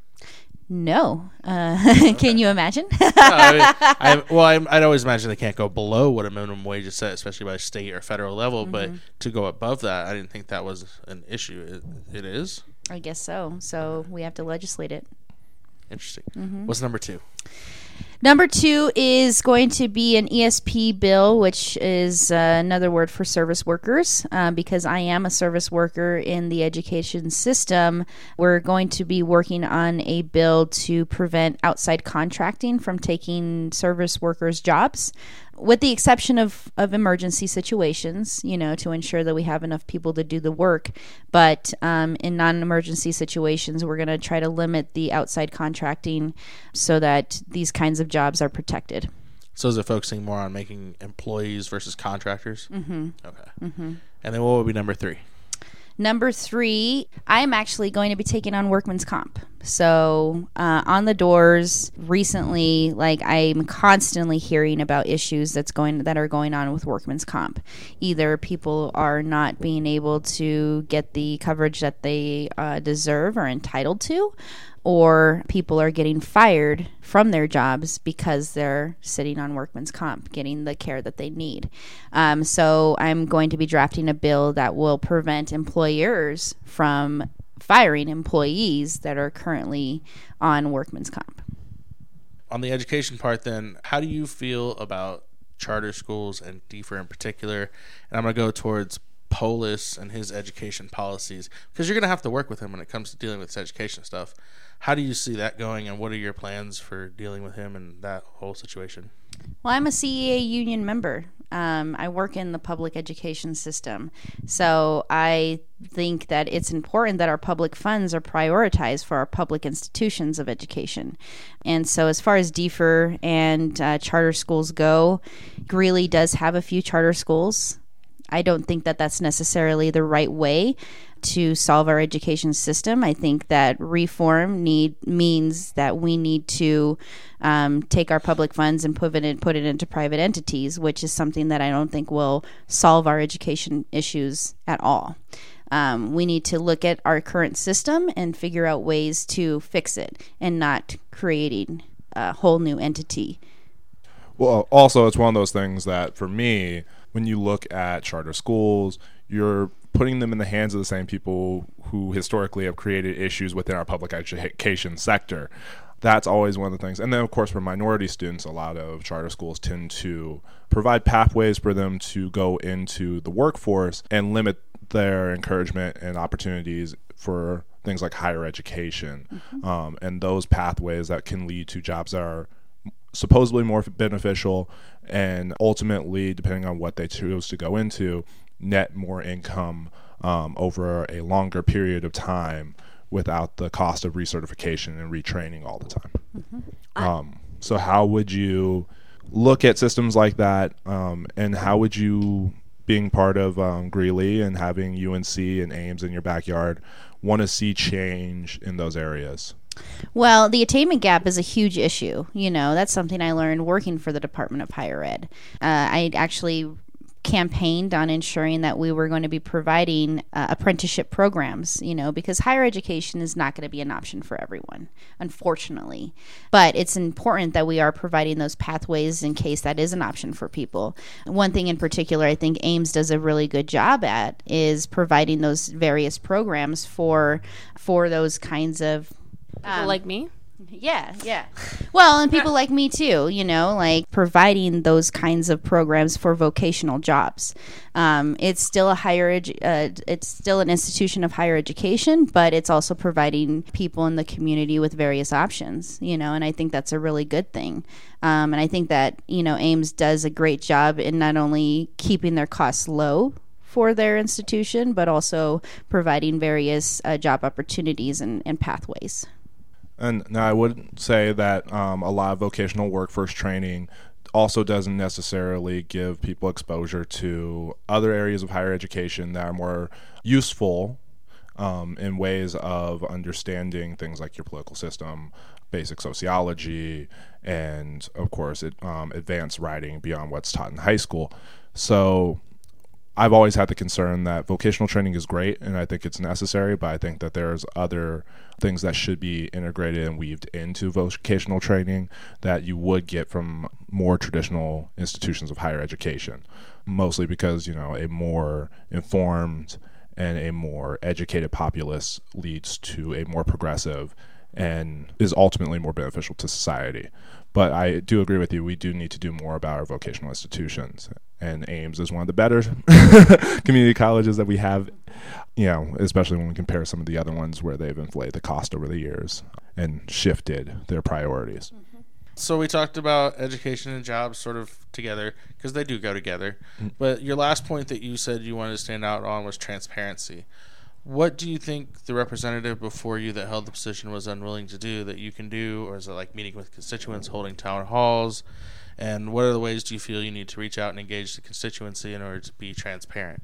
No. Uh, [LAUGHS] Can you imagine? No, I mean, [LAUGHS] I, well, I, I'd always imagine they can't go below what a minimum wage is set, especially by state or federal level. But to go above that, I didn't think that was an issue. It, it is I guess so. So we have to legislate it. interesting. Mm-hmm. What's number two? Number two is going to be an ESP bill, which is uh, another word for service workers. Uh, because I am a service worker in the education system, we're going to be working on a bill to prevent outside contracting from taking service workers' jobs. With the exception of, of emergency situations, you know, to ensure that we have enough people to do the work. But um, in non emergency situations, we're going to try to limit the outside contracting so that these kinds of jobs are protected. So is it focusing more on making employees versus contractors? Mm-hmm. Okay. Mm-hmm. And then what would be number three? Number three, I'm actually going to be taking on workman's comp. So, uh, on the doors recently, like I'm constantly hearing about issues that's going that are going on with workman's comp. Either people are not being able to get the coverage that they uh, deserve or entitled to, or people are getting fired from their jobs because they're sitting on workman's comp, getting the care that they need. Um, so I'm going to be drafting a bill that will prevent employers from firing employees that are currently on workman's comp. On the education part, then, how do you feel about charter schools and DFER in particular? And I'm going to go towards Polis and his education policies? Because you're going to have to work with him when it comes to dealing with education stuff. How do you see that going, and what are your plans for dealing with him and that whole situation? Well, I'm a CEA union member. Um, I work in the public education system. So I think that it's important that our public funds are prioritized for our public institutions of education. And so, as far as DFER and uh, charter schools go, Greeley does have a few charter schools. I don't think that that's necessarily the right way to solve our education system. I think that reform need means that we need to um, take our public funds and put it put it into private entities, which is something that I don't think will solve our education issues at all. Um, we need to look at our current system and figure out ways to fix it, and not creating a whole new entity. Well, also, it's one of those things that for me, when you look at charter schools, you're putting them in the hands of the same people who historically have created issues within our public education sector. That's always one of the things. And then, of course, for minority students, a lot of charter schools tend to provide pathways for them to go into the workforce and limit their encouragement and opportunities for things like higher education Mm-hmm. um, and those pathways that can lead to jobs that are supposedly more beneficial and ultimately depending on what they choose to go into net more income um, over a longer period of time without the cost of recertification and retraining all the time. Um, so how would you look at systems like that? Um, and how would you being part of um, Greeley and having UNC and Aims in your backyard want to see change in those areas Well, the attainment gap is a huge issue. You know, that's something I learned working for the Department of Higher Ed. Uh, I actually campaigned on ensuring that we were going to be providing uh, apprenticeship programs, you know, because higher education is not going to be an option for everyone, unfortunately. But it's important that we are providing those pathways in case that is an option for people. One thing in particular I think Aims does a really good job at is providing those various programs for for those kinds of People like me. yeah, yeah. Well, and people like me too, you know, like providing those kinds of programs for vocational jobs. Um, it's still a higher, edu- uh, it's still an institution of higher education, but it's also providing people in the community with various options, you know, and I think that's a really good thing. Um, and I think that, you know, Aims does a great job in not only keeping their costs low for their institution, but also providing various uh, job opportunities and, and pathways. And now I would say that um, a lot of vocational workforce training also doesn't necessarily give people exposure to other areas of higher education that are more useful um, in ways of understanding things like your political system, basic sociology, and of course, it, um, advanced writing beyond what's taught in high school. So I've always had the concern that vocational training is great and I think it's necessary, but I think that there's other things that should be integrated and weaved into vocational training that you would get from more traditional institutions of higher education. Mostly because, you know, a more informed and a more educated populace leads to a more progressive and is ultimately more beneficial to society. But I do agree with you. We do need to do more about our vocational institutions. And Aims is one of the better [LAUGHS] community colleges that we have, you know, especially when we compare some of the other ones where they've inflated the cost over the years and shifted their priorities. Mm-hmm. So we talked about education and jobs sort of together because they do go together. Mm. But your last point that you said you wanted to stand out on was transparency. What do you think the representative before you that held the position was unwilling to do that you can do, or is it like meeting with constituents, holding town halls? And what are the ways do you feel you need to reach out and engage the constituency in order to be transparent?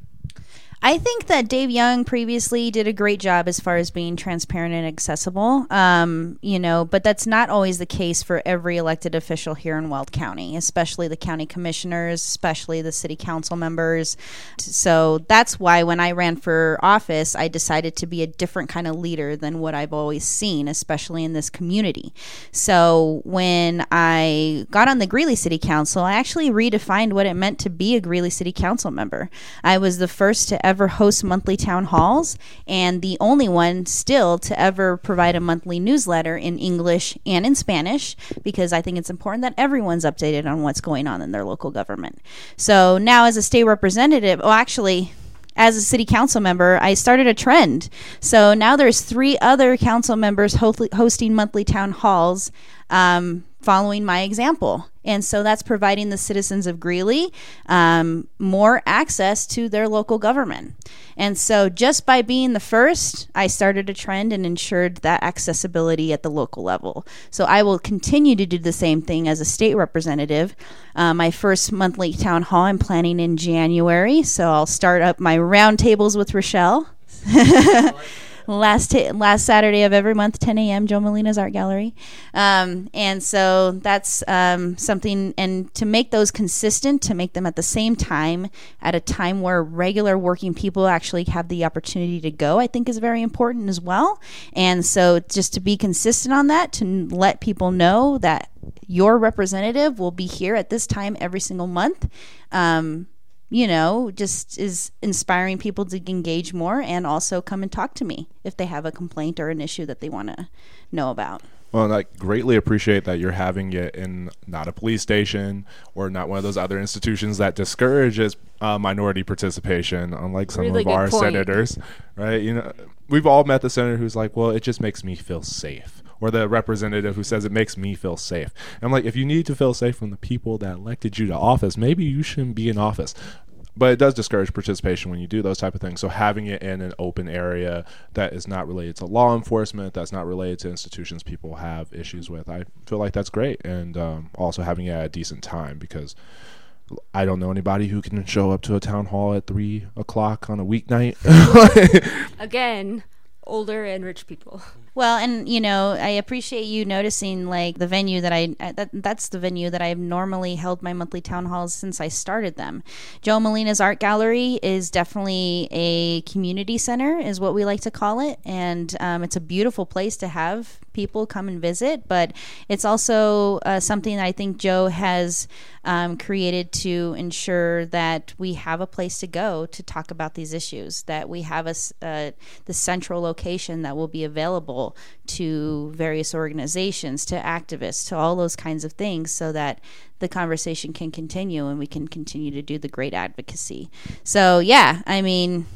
I think that Dave Young previously did a great job as far as being transparent and accessible. Um, you know, but that's not always the case for every elected official here in Weld County, especially the county commissioners, especially the city council members. So that's why when I ran for office, I decided to be a different kind of leader than what I've always seen, especially in this community. So when I got on the Greeley City Council, I actually redefined what it meant to be a Greeley City Council member. I was the first to ever host monthly town halls and the only one still to ever provide a monthly newsletter in English and in Spanish because I think it's important that everyone's updated on what's going on in their local government. So now, as a state representative, well, actually, as a city council member, I started a trend. So now there's three other council members ho- hosting monthly town halls. Um, following my example. And so that's providing the citizens of Greeley um, more access to their local government. And so just by being the first, I started a trend and ensured that accessibility at the local level. So I will continue to do the same thing as a state representative. Uh, my first monthly town hall I'm planning in January. So I'll start up my roundtables with Rochelle. [LAUGHS] last ta last Saturday of every month, 10 a.m. Joe Molina's Art Gallery, um, and so that's um, something. And to make those consistent, to make them at the same time, at a time where regular working people actually have the opportunity to go, I think is very important as well. And so just to be consistent on that, to let people know that your representative will be here at this time every single month. Um, you know, just is inspiring people to engage more and also come and talk to me if they have a complaint or an issue that they want to know about. Well, and I greatly appreciate that you're having it in not a police station or not one of those other institutions that discourages uh, minority participation, unlike some Really of our point. senators, right? You know, we've all met the senator who's like, "Well, it just makes me feel safe," or the representative who says it makes me feel safe. And I'm like, if you need to feel safe from the people that elected you to office, maybe you shouldn't be in office but it does discourage participation when you do those type of things. So having it in an open area that is not related to law enforcement, that's not related to institutions people have issues with, I feel like that's great. And um, also having it at a decent time because I don't know anybody who can show up to a town hall at three o'clock on a weeknight. [LAUGHS] Again, older and rich people. Well, and you know, I appreciate you noticing like the venue that I uh, that that's the venue that I've normally held my monthly town halls since I started them. Joe Molina's Art Gallery is definitely a community center, is what we like to call it, and um, it's a beautiful place to have people come and visit. But it's also uh, something that I think Joe has um, created to ensure that we have a place to go to talk about these issues. That we have a uh, the central location that will be available to various organizations, to activists, to all those kinds of things, so that the conversation can continue and we can continue to do the great advocacy. So, yeah, I mean,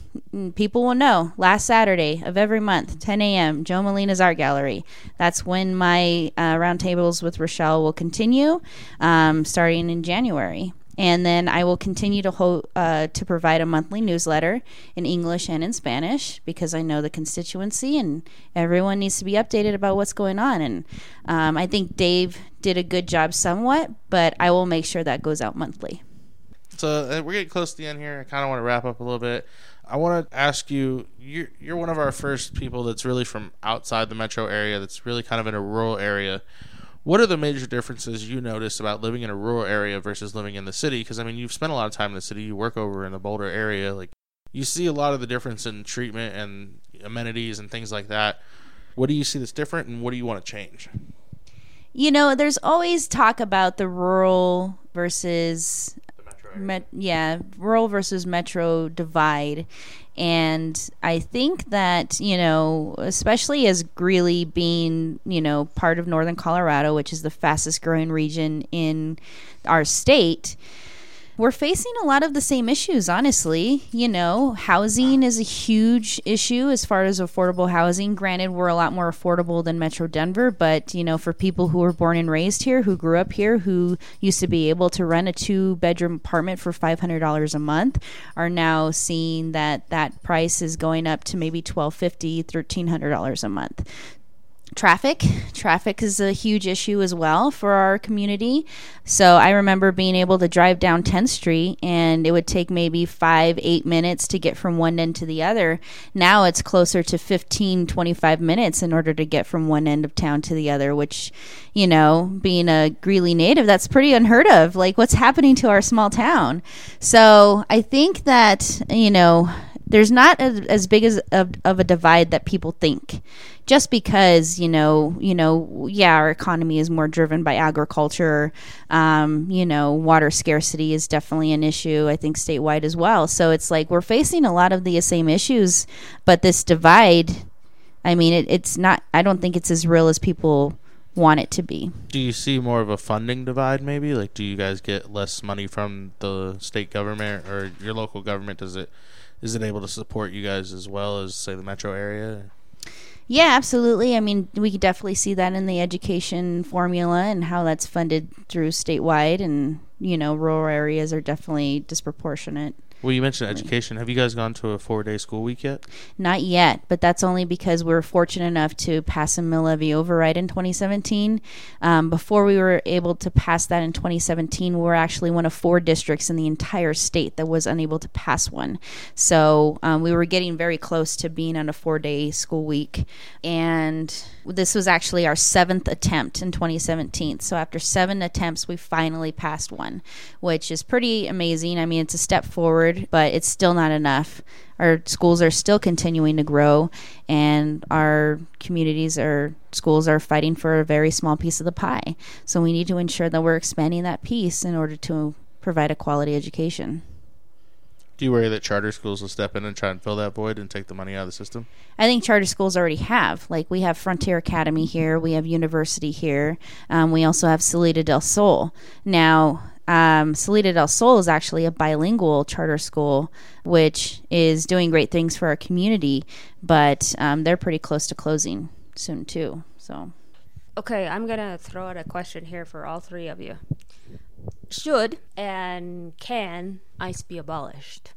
people will know last Saturday of every month, 10 a.m., Joe Molina's Art Gallery. That's when my uh, roundtables with Rochelle will continue, um, starting in January. And then I will continue to ho- uh, to provide a monthly newsletter in English and in Spanish because I know the constituency and everyone needs to be updated about what's going on. And um, I think Dave did a good job somewhat, but I will make sure that goes out monthly. So uh, we're getting close to the end here. I kind of want to wrap up a little bit. I want to ask you. You're you're one of our first people that's really from outside the metro area. That's really kind of in a rural area. What are the major differences you notice about living in a rural area versus living in the city? Because I mean, you've spent a lot of time in the city. You work over in the Boulder area. Like you see a lot of the difference in treatment and amenities and things like that. What do you see that's different, and what do you want to change? You know, there's always talk about the rural versus met, yeah, rural versus metro divide. And I think that, you know, especially as Greeley being, you know, part of northern Colorado, which is the fastest growing region in our state, we're facing a lot of the same issues, honestly. You know, housing is a huge issue as far as affordable housing. Granted, we're a lot more affordable than Metro Denver, but, you know, for people who were born and raised here, who grew up here, who used to be able to rent a two bedroom apartment for $500 a month, are now seeing that that price is going up to maybe $1,250, $1,300 a month traffic. Traffic is a huge issue as well for our community. So i remember being able to drive down 10th street and it would take maybe five eight minutes to get from one end to the other. Now it's closer to 15 25 minutes in order to get from one end of town to the other which you know being a greeley native that's pretty unheard of. Like what's happening to our small town? So i think that you know there's not as, as big as of, of a divide that people think just because you know you know yeah our economy is more driven by agriculture um, you know water scarcity is definitely an issue i think statewide as well so it's like we're facing a lot of the same issues but this divide i mean it, it's not i don't think it's as real as people want it to be Do you see more of a funding divide, maybe? Like, do you guys get less money from the state government or your local government? Does it is it able to support you guys as well as say the metro area? Yeah, absolutely. I mean, we could definitely see that in the education formula and how that's funded through statewide, and you know, rural areas are definitely disproportionate. Well, you mentioned education. Have you guys gone to a four day school week yet? Not yet, but that's only because we were fortunate enough to pass a mill levy override in 2017. Um, before we were able to pass that in 2017, we were actually one of four districts in the entire state that was unable to pass one. So um, we were getting very close to being on a four day school week. And this was actually our seventh attempt in 2017. So after seven attempts, we finally passed one, which is pretty amazing. I mean, it's a step forward, but it's still not enough. Our schools are still continuing to grow, and our communities or schools are fighting for a very small piece of the pie. So we need to ensure that we're expanding that piece in order to provide a quality education. Do you worry that charter schools will step in and try and fill that void and take the money out of the system? I think charter schools already have. Like we have Frontier Academy here, we have University here, um, we also have Salida del Sol. Now, um, Salida del Sol is actually a bilingual charter school, which is doing great things for our community, but um, they're pretty close to closing soon too. So, Okay, I'm gonna throw out a question here for all three of you. Should and can ICE be abolished?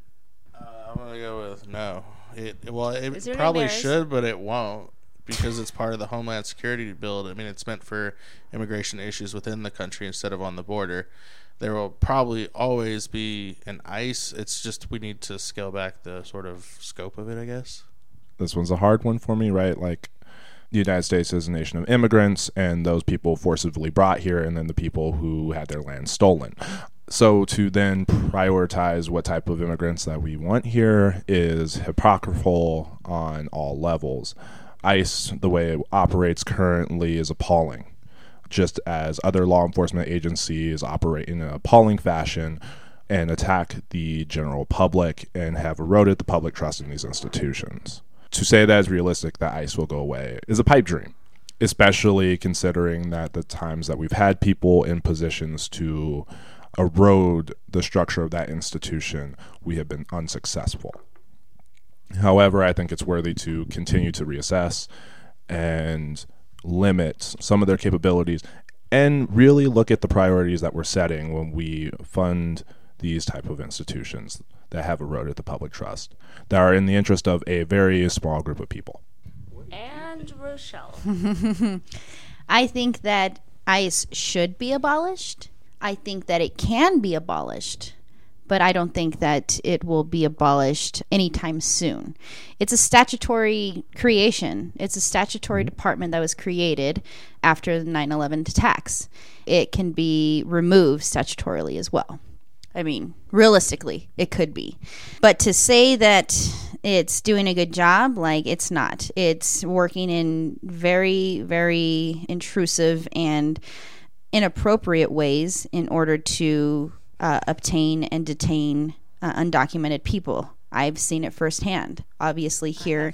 Uh, I'm gonna go with no. It well, it probably should, but it won't because it's part of the Homeland Security bill. I mean, it's meant for immigration issues within the country instead of on the border. There will probably always be an ICE. It's just we need to scale back the sort of scope of it, I guess. this one's a hard one for me, right? Like the United States is a nation of immigrants and those people forcibly brought here and then the people who had their land stolen. So to then prioritize what type of immigrants that we want here is hypocritical on all levels. ICE, the way it operates currently, is appalling. Just as other law enforcement agencies operate in an appalling fashion and attack the general public and have eroded the public trust in these institutions. To say that is realistic that ICE will go away is a pipe dream, especially considering that the times that we've had people in positions to erode the structure of that institution, we have been unsuccessful. However, I think it's worthy to continue to reassess and limit some of their capabilities and really look at the priorities that we're setting when we fund these type of institutions that have eroded the public trust that are in the interest of a very small group of people. And Rochelle. [LAUGHS] I think that ICE should be abolished. I think that it can be abolished, but I don't think that it will be abolished anytime soon. It's a statutory creation, it's a statutory mm-hmm. department that was created after the 9 11 attacks. It can be removed statutorily as well. I mean, realistically, it could be. But to say that it's doing a good job, like it's not. It's working in very, very intrusive and inappropriate ways in order to uh, obtain and detain uh, undocumented people. I've seen it firsthand, obviously, here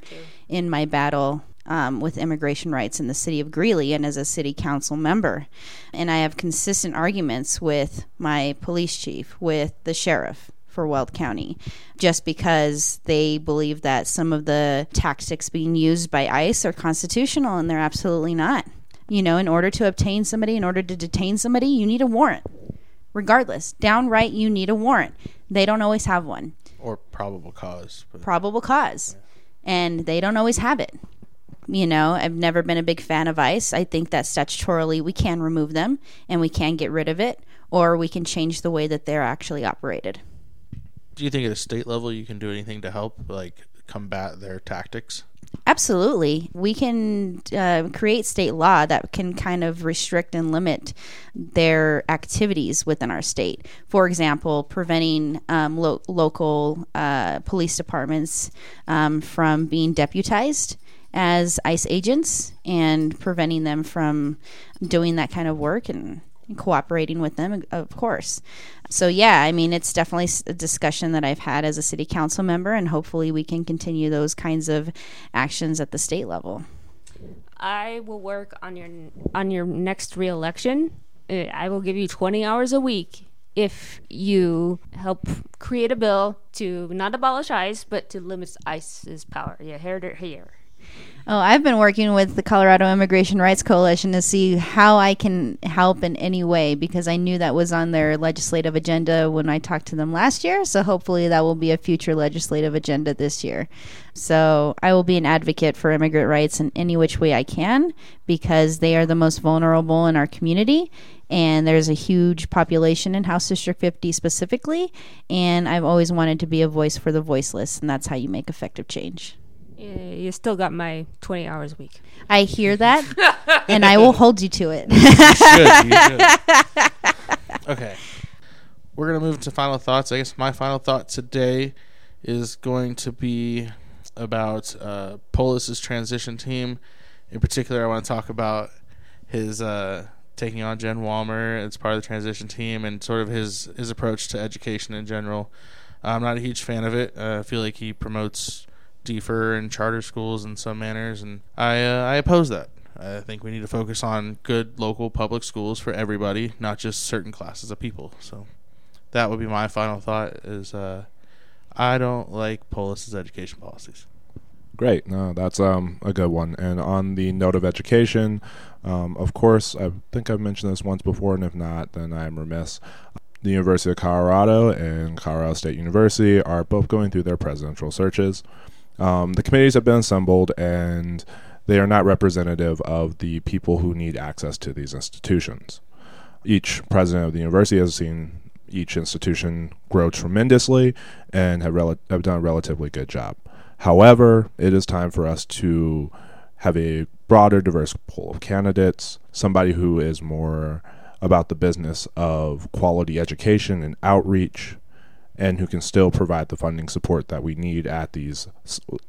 in my battle um, with immigration rights in the city of Greeley and as a city council member. And I have consistent arguments with my police chief, with the sheriff for Weld County, just because they believe that some of the tactics being used by ICE are constitutional and they're absolutely not. You know, in order to obtain somebody, in order to detain somebody, you need a warrant. Regardless, downright, you need a warrant. They don't always have one Or probable cause. But probable cause. And they don't always have it. You know, I've never been a big fan of ICE. I think that statutorily we can remove them and we can get rid of it, or we can change the way that they're actually operated. do you think at a state level you can do anything to help, like combat their tactics? Absolutely. We can uh, create state law that can kind of restrict and limit their activities within our state. For example, preventing um, lo- local uh, police departments um, from being deputized as ICE agents and preventing them from doing that kind of work and cooperating with them, of course. So, yeah, I mean, it's definitely a discussion that I've had as a city council member, and hopefully we can continue those kinds of actions at the state level. I will work on your on your next reelection. Uh, I will give you 20 hours a week if you help create a bill to not abolish ICE, but to limit ICE's power. Heard it here. Oh, I've been working with the Colorado Immigration Rights Coalition to see how I can help in any way because I knew that was on their legislative agenda when I talked to them last year. So hopefully that will be a future legislative agenda this year. So I will be an advocate for immigrant rights in any which way I can because they are the most vulnerable in our community. And there's a huge population in House District 50 specifically. And I've always wanted to be a voice for the voiceless. And that's how you make effective change. Yeah, You still got my 20 hours a week. I hear that, [LAUGHS] and I will hold you to it. Good, you should. [LAUGHS] Okay. We're going to move to final thoughts. I guess my final thought today is going to be about uh, Polis's transition team. In particular, I want to talk about his uh, taking on Jen Walmer as part of the transition team and sort of his, his approach to education in general. I'm not a huge fan of it. Uh, I feel like he promotes DFER and charter schools in some manners, and I uh, I oppose that. I think we need to focus on good local public schools for everybody, not just certain classes of people. So that would be my final thought. Is uh, I don't like Polis's education policies. Great. No, that's um, a good one. And on the note of education, um, of course, I think I've mentioned this once before, and if not, then I am remiss. The University of Colorado and Colorado State University are both going through their presidential searches. Um, the committees have been assembled, and they are not representative of the people who need access to these institutions. Each president of the university has seen each institution grow tremendously and have, rel- have done a relatively good job. However, it is time for us to have a broader, diverse pool of candidates, somebody who is more about the business of quality education and outreach, and who can still provide the funding support that we need at these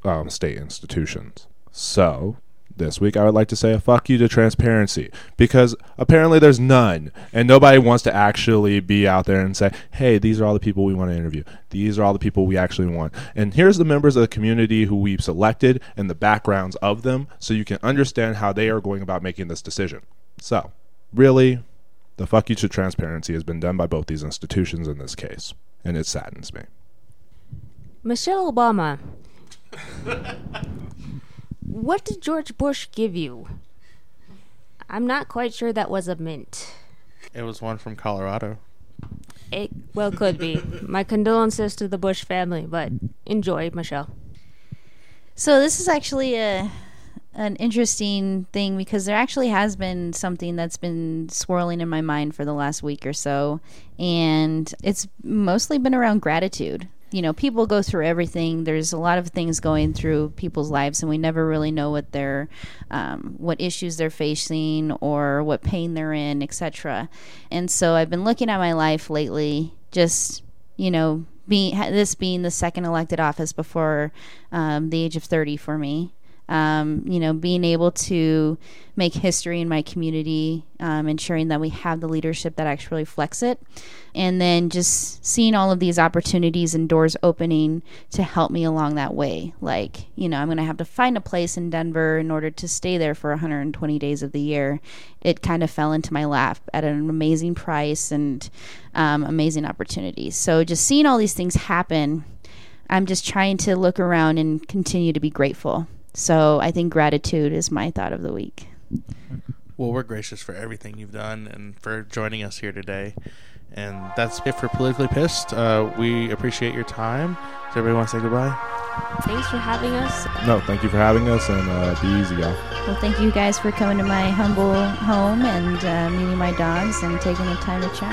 um, state institutions. So, this week I would like to say a fuck you to transparency because apparently there's none and nobody wants to actually be out there and say, "Hey, these are all the people we want to interview. These are all the people we actually want." And here's the members of the community who we've selected and the backgrounds of them so you can understand how they are going about making this decision. So, really, the fuck you to transparency has been done by both these institutions in this case, and it saddens me. Michelle Obama. what did George Bush give you? I'm not quite sure that was a mint. It was one from Colorado. It well could be. My condolences to the Bush family, but enjoy, Michelle. So this is actually a an interesting thing because there actually has been something that's been swirling in my mind for the last week or so and it's mostly been around gratitude. You know, people go through everything. There's a lot of things going through people's lives, and we never really know what they're, um, what issues they're facing or what pain they're in, etc. And so I've been looking at my life lately, just you know, being this being the second elected office before um, the age of 30 for me. Um, you know, being able to make history in my community, um, ensuring that we have the leadership that actually reflects it, and then just seeing all of these opportunities and doors opening to help me along that way. Like, you know, I'm going to have to find a place in Denver in order to stay there for 120 days of the year. It kind of fell into my lap at an amazing price and um, amazing opportunities. So just seeing all these things happen. I'm just trying to look around and continue to be grateful. So I think gratitude is my thought of the week. Well, we're gracious for everything you've done and for joining us here today. And that's it for Politically Pissed. Uh, we appreciate your time. Does everybody want to say goodbye? Thanks for having us. No, thank you for having us, and uh, be easy, y'all. Well, thank you guys for coming to my humble home and uh, meeting my dogs and taking the time to chat.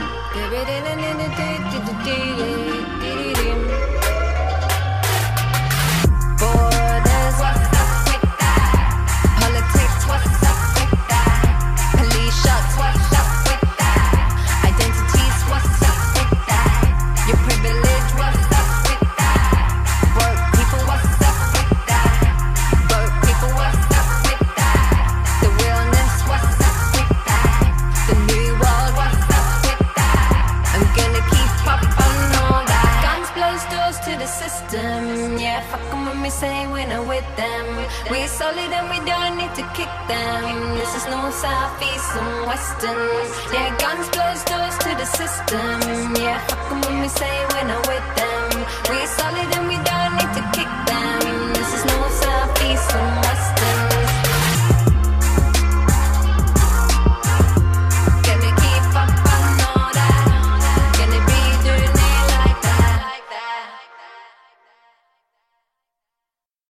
that fucking with me say when I'm with them. We solid and we don't need to kick them. This is no south, east, and western. Yeah, guns close doors to the system. Yeah, fucking with me say when I'm with them. We solid and we don't need to kick them. This is no south, east, and western.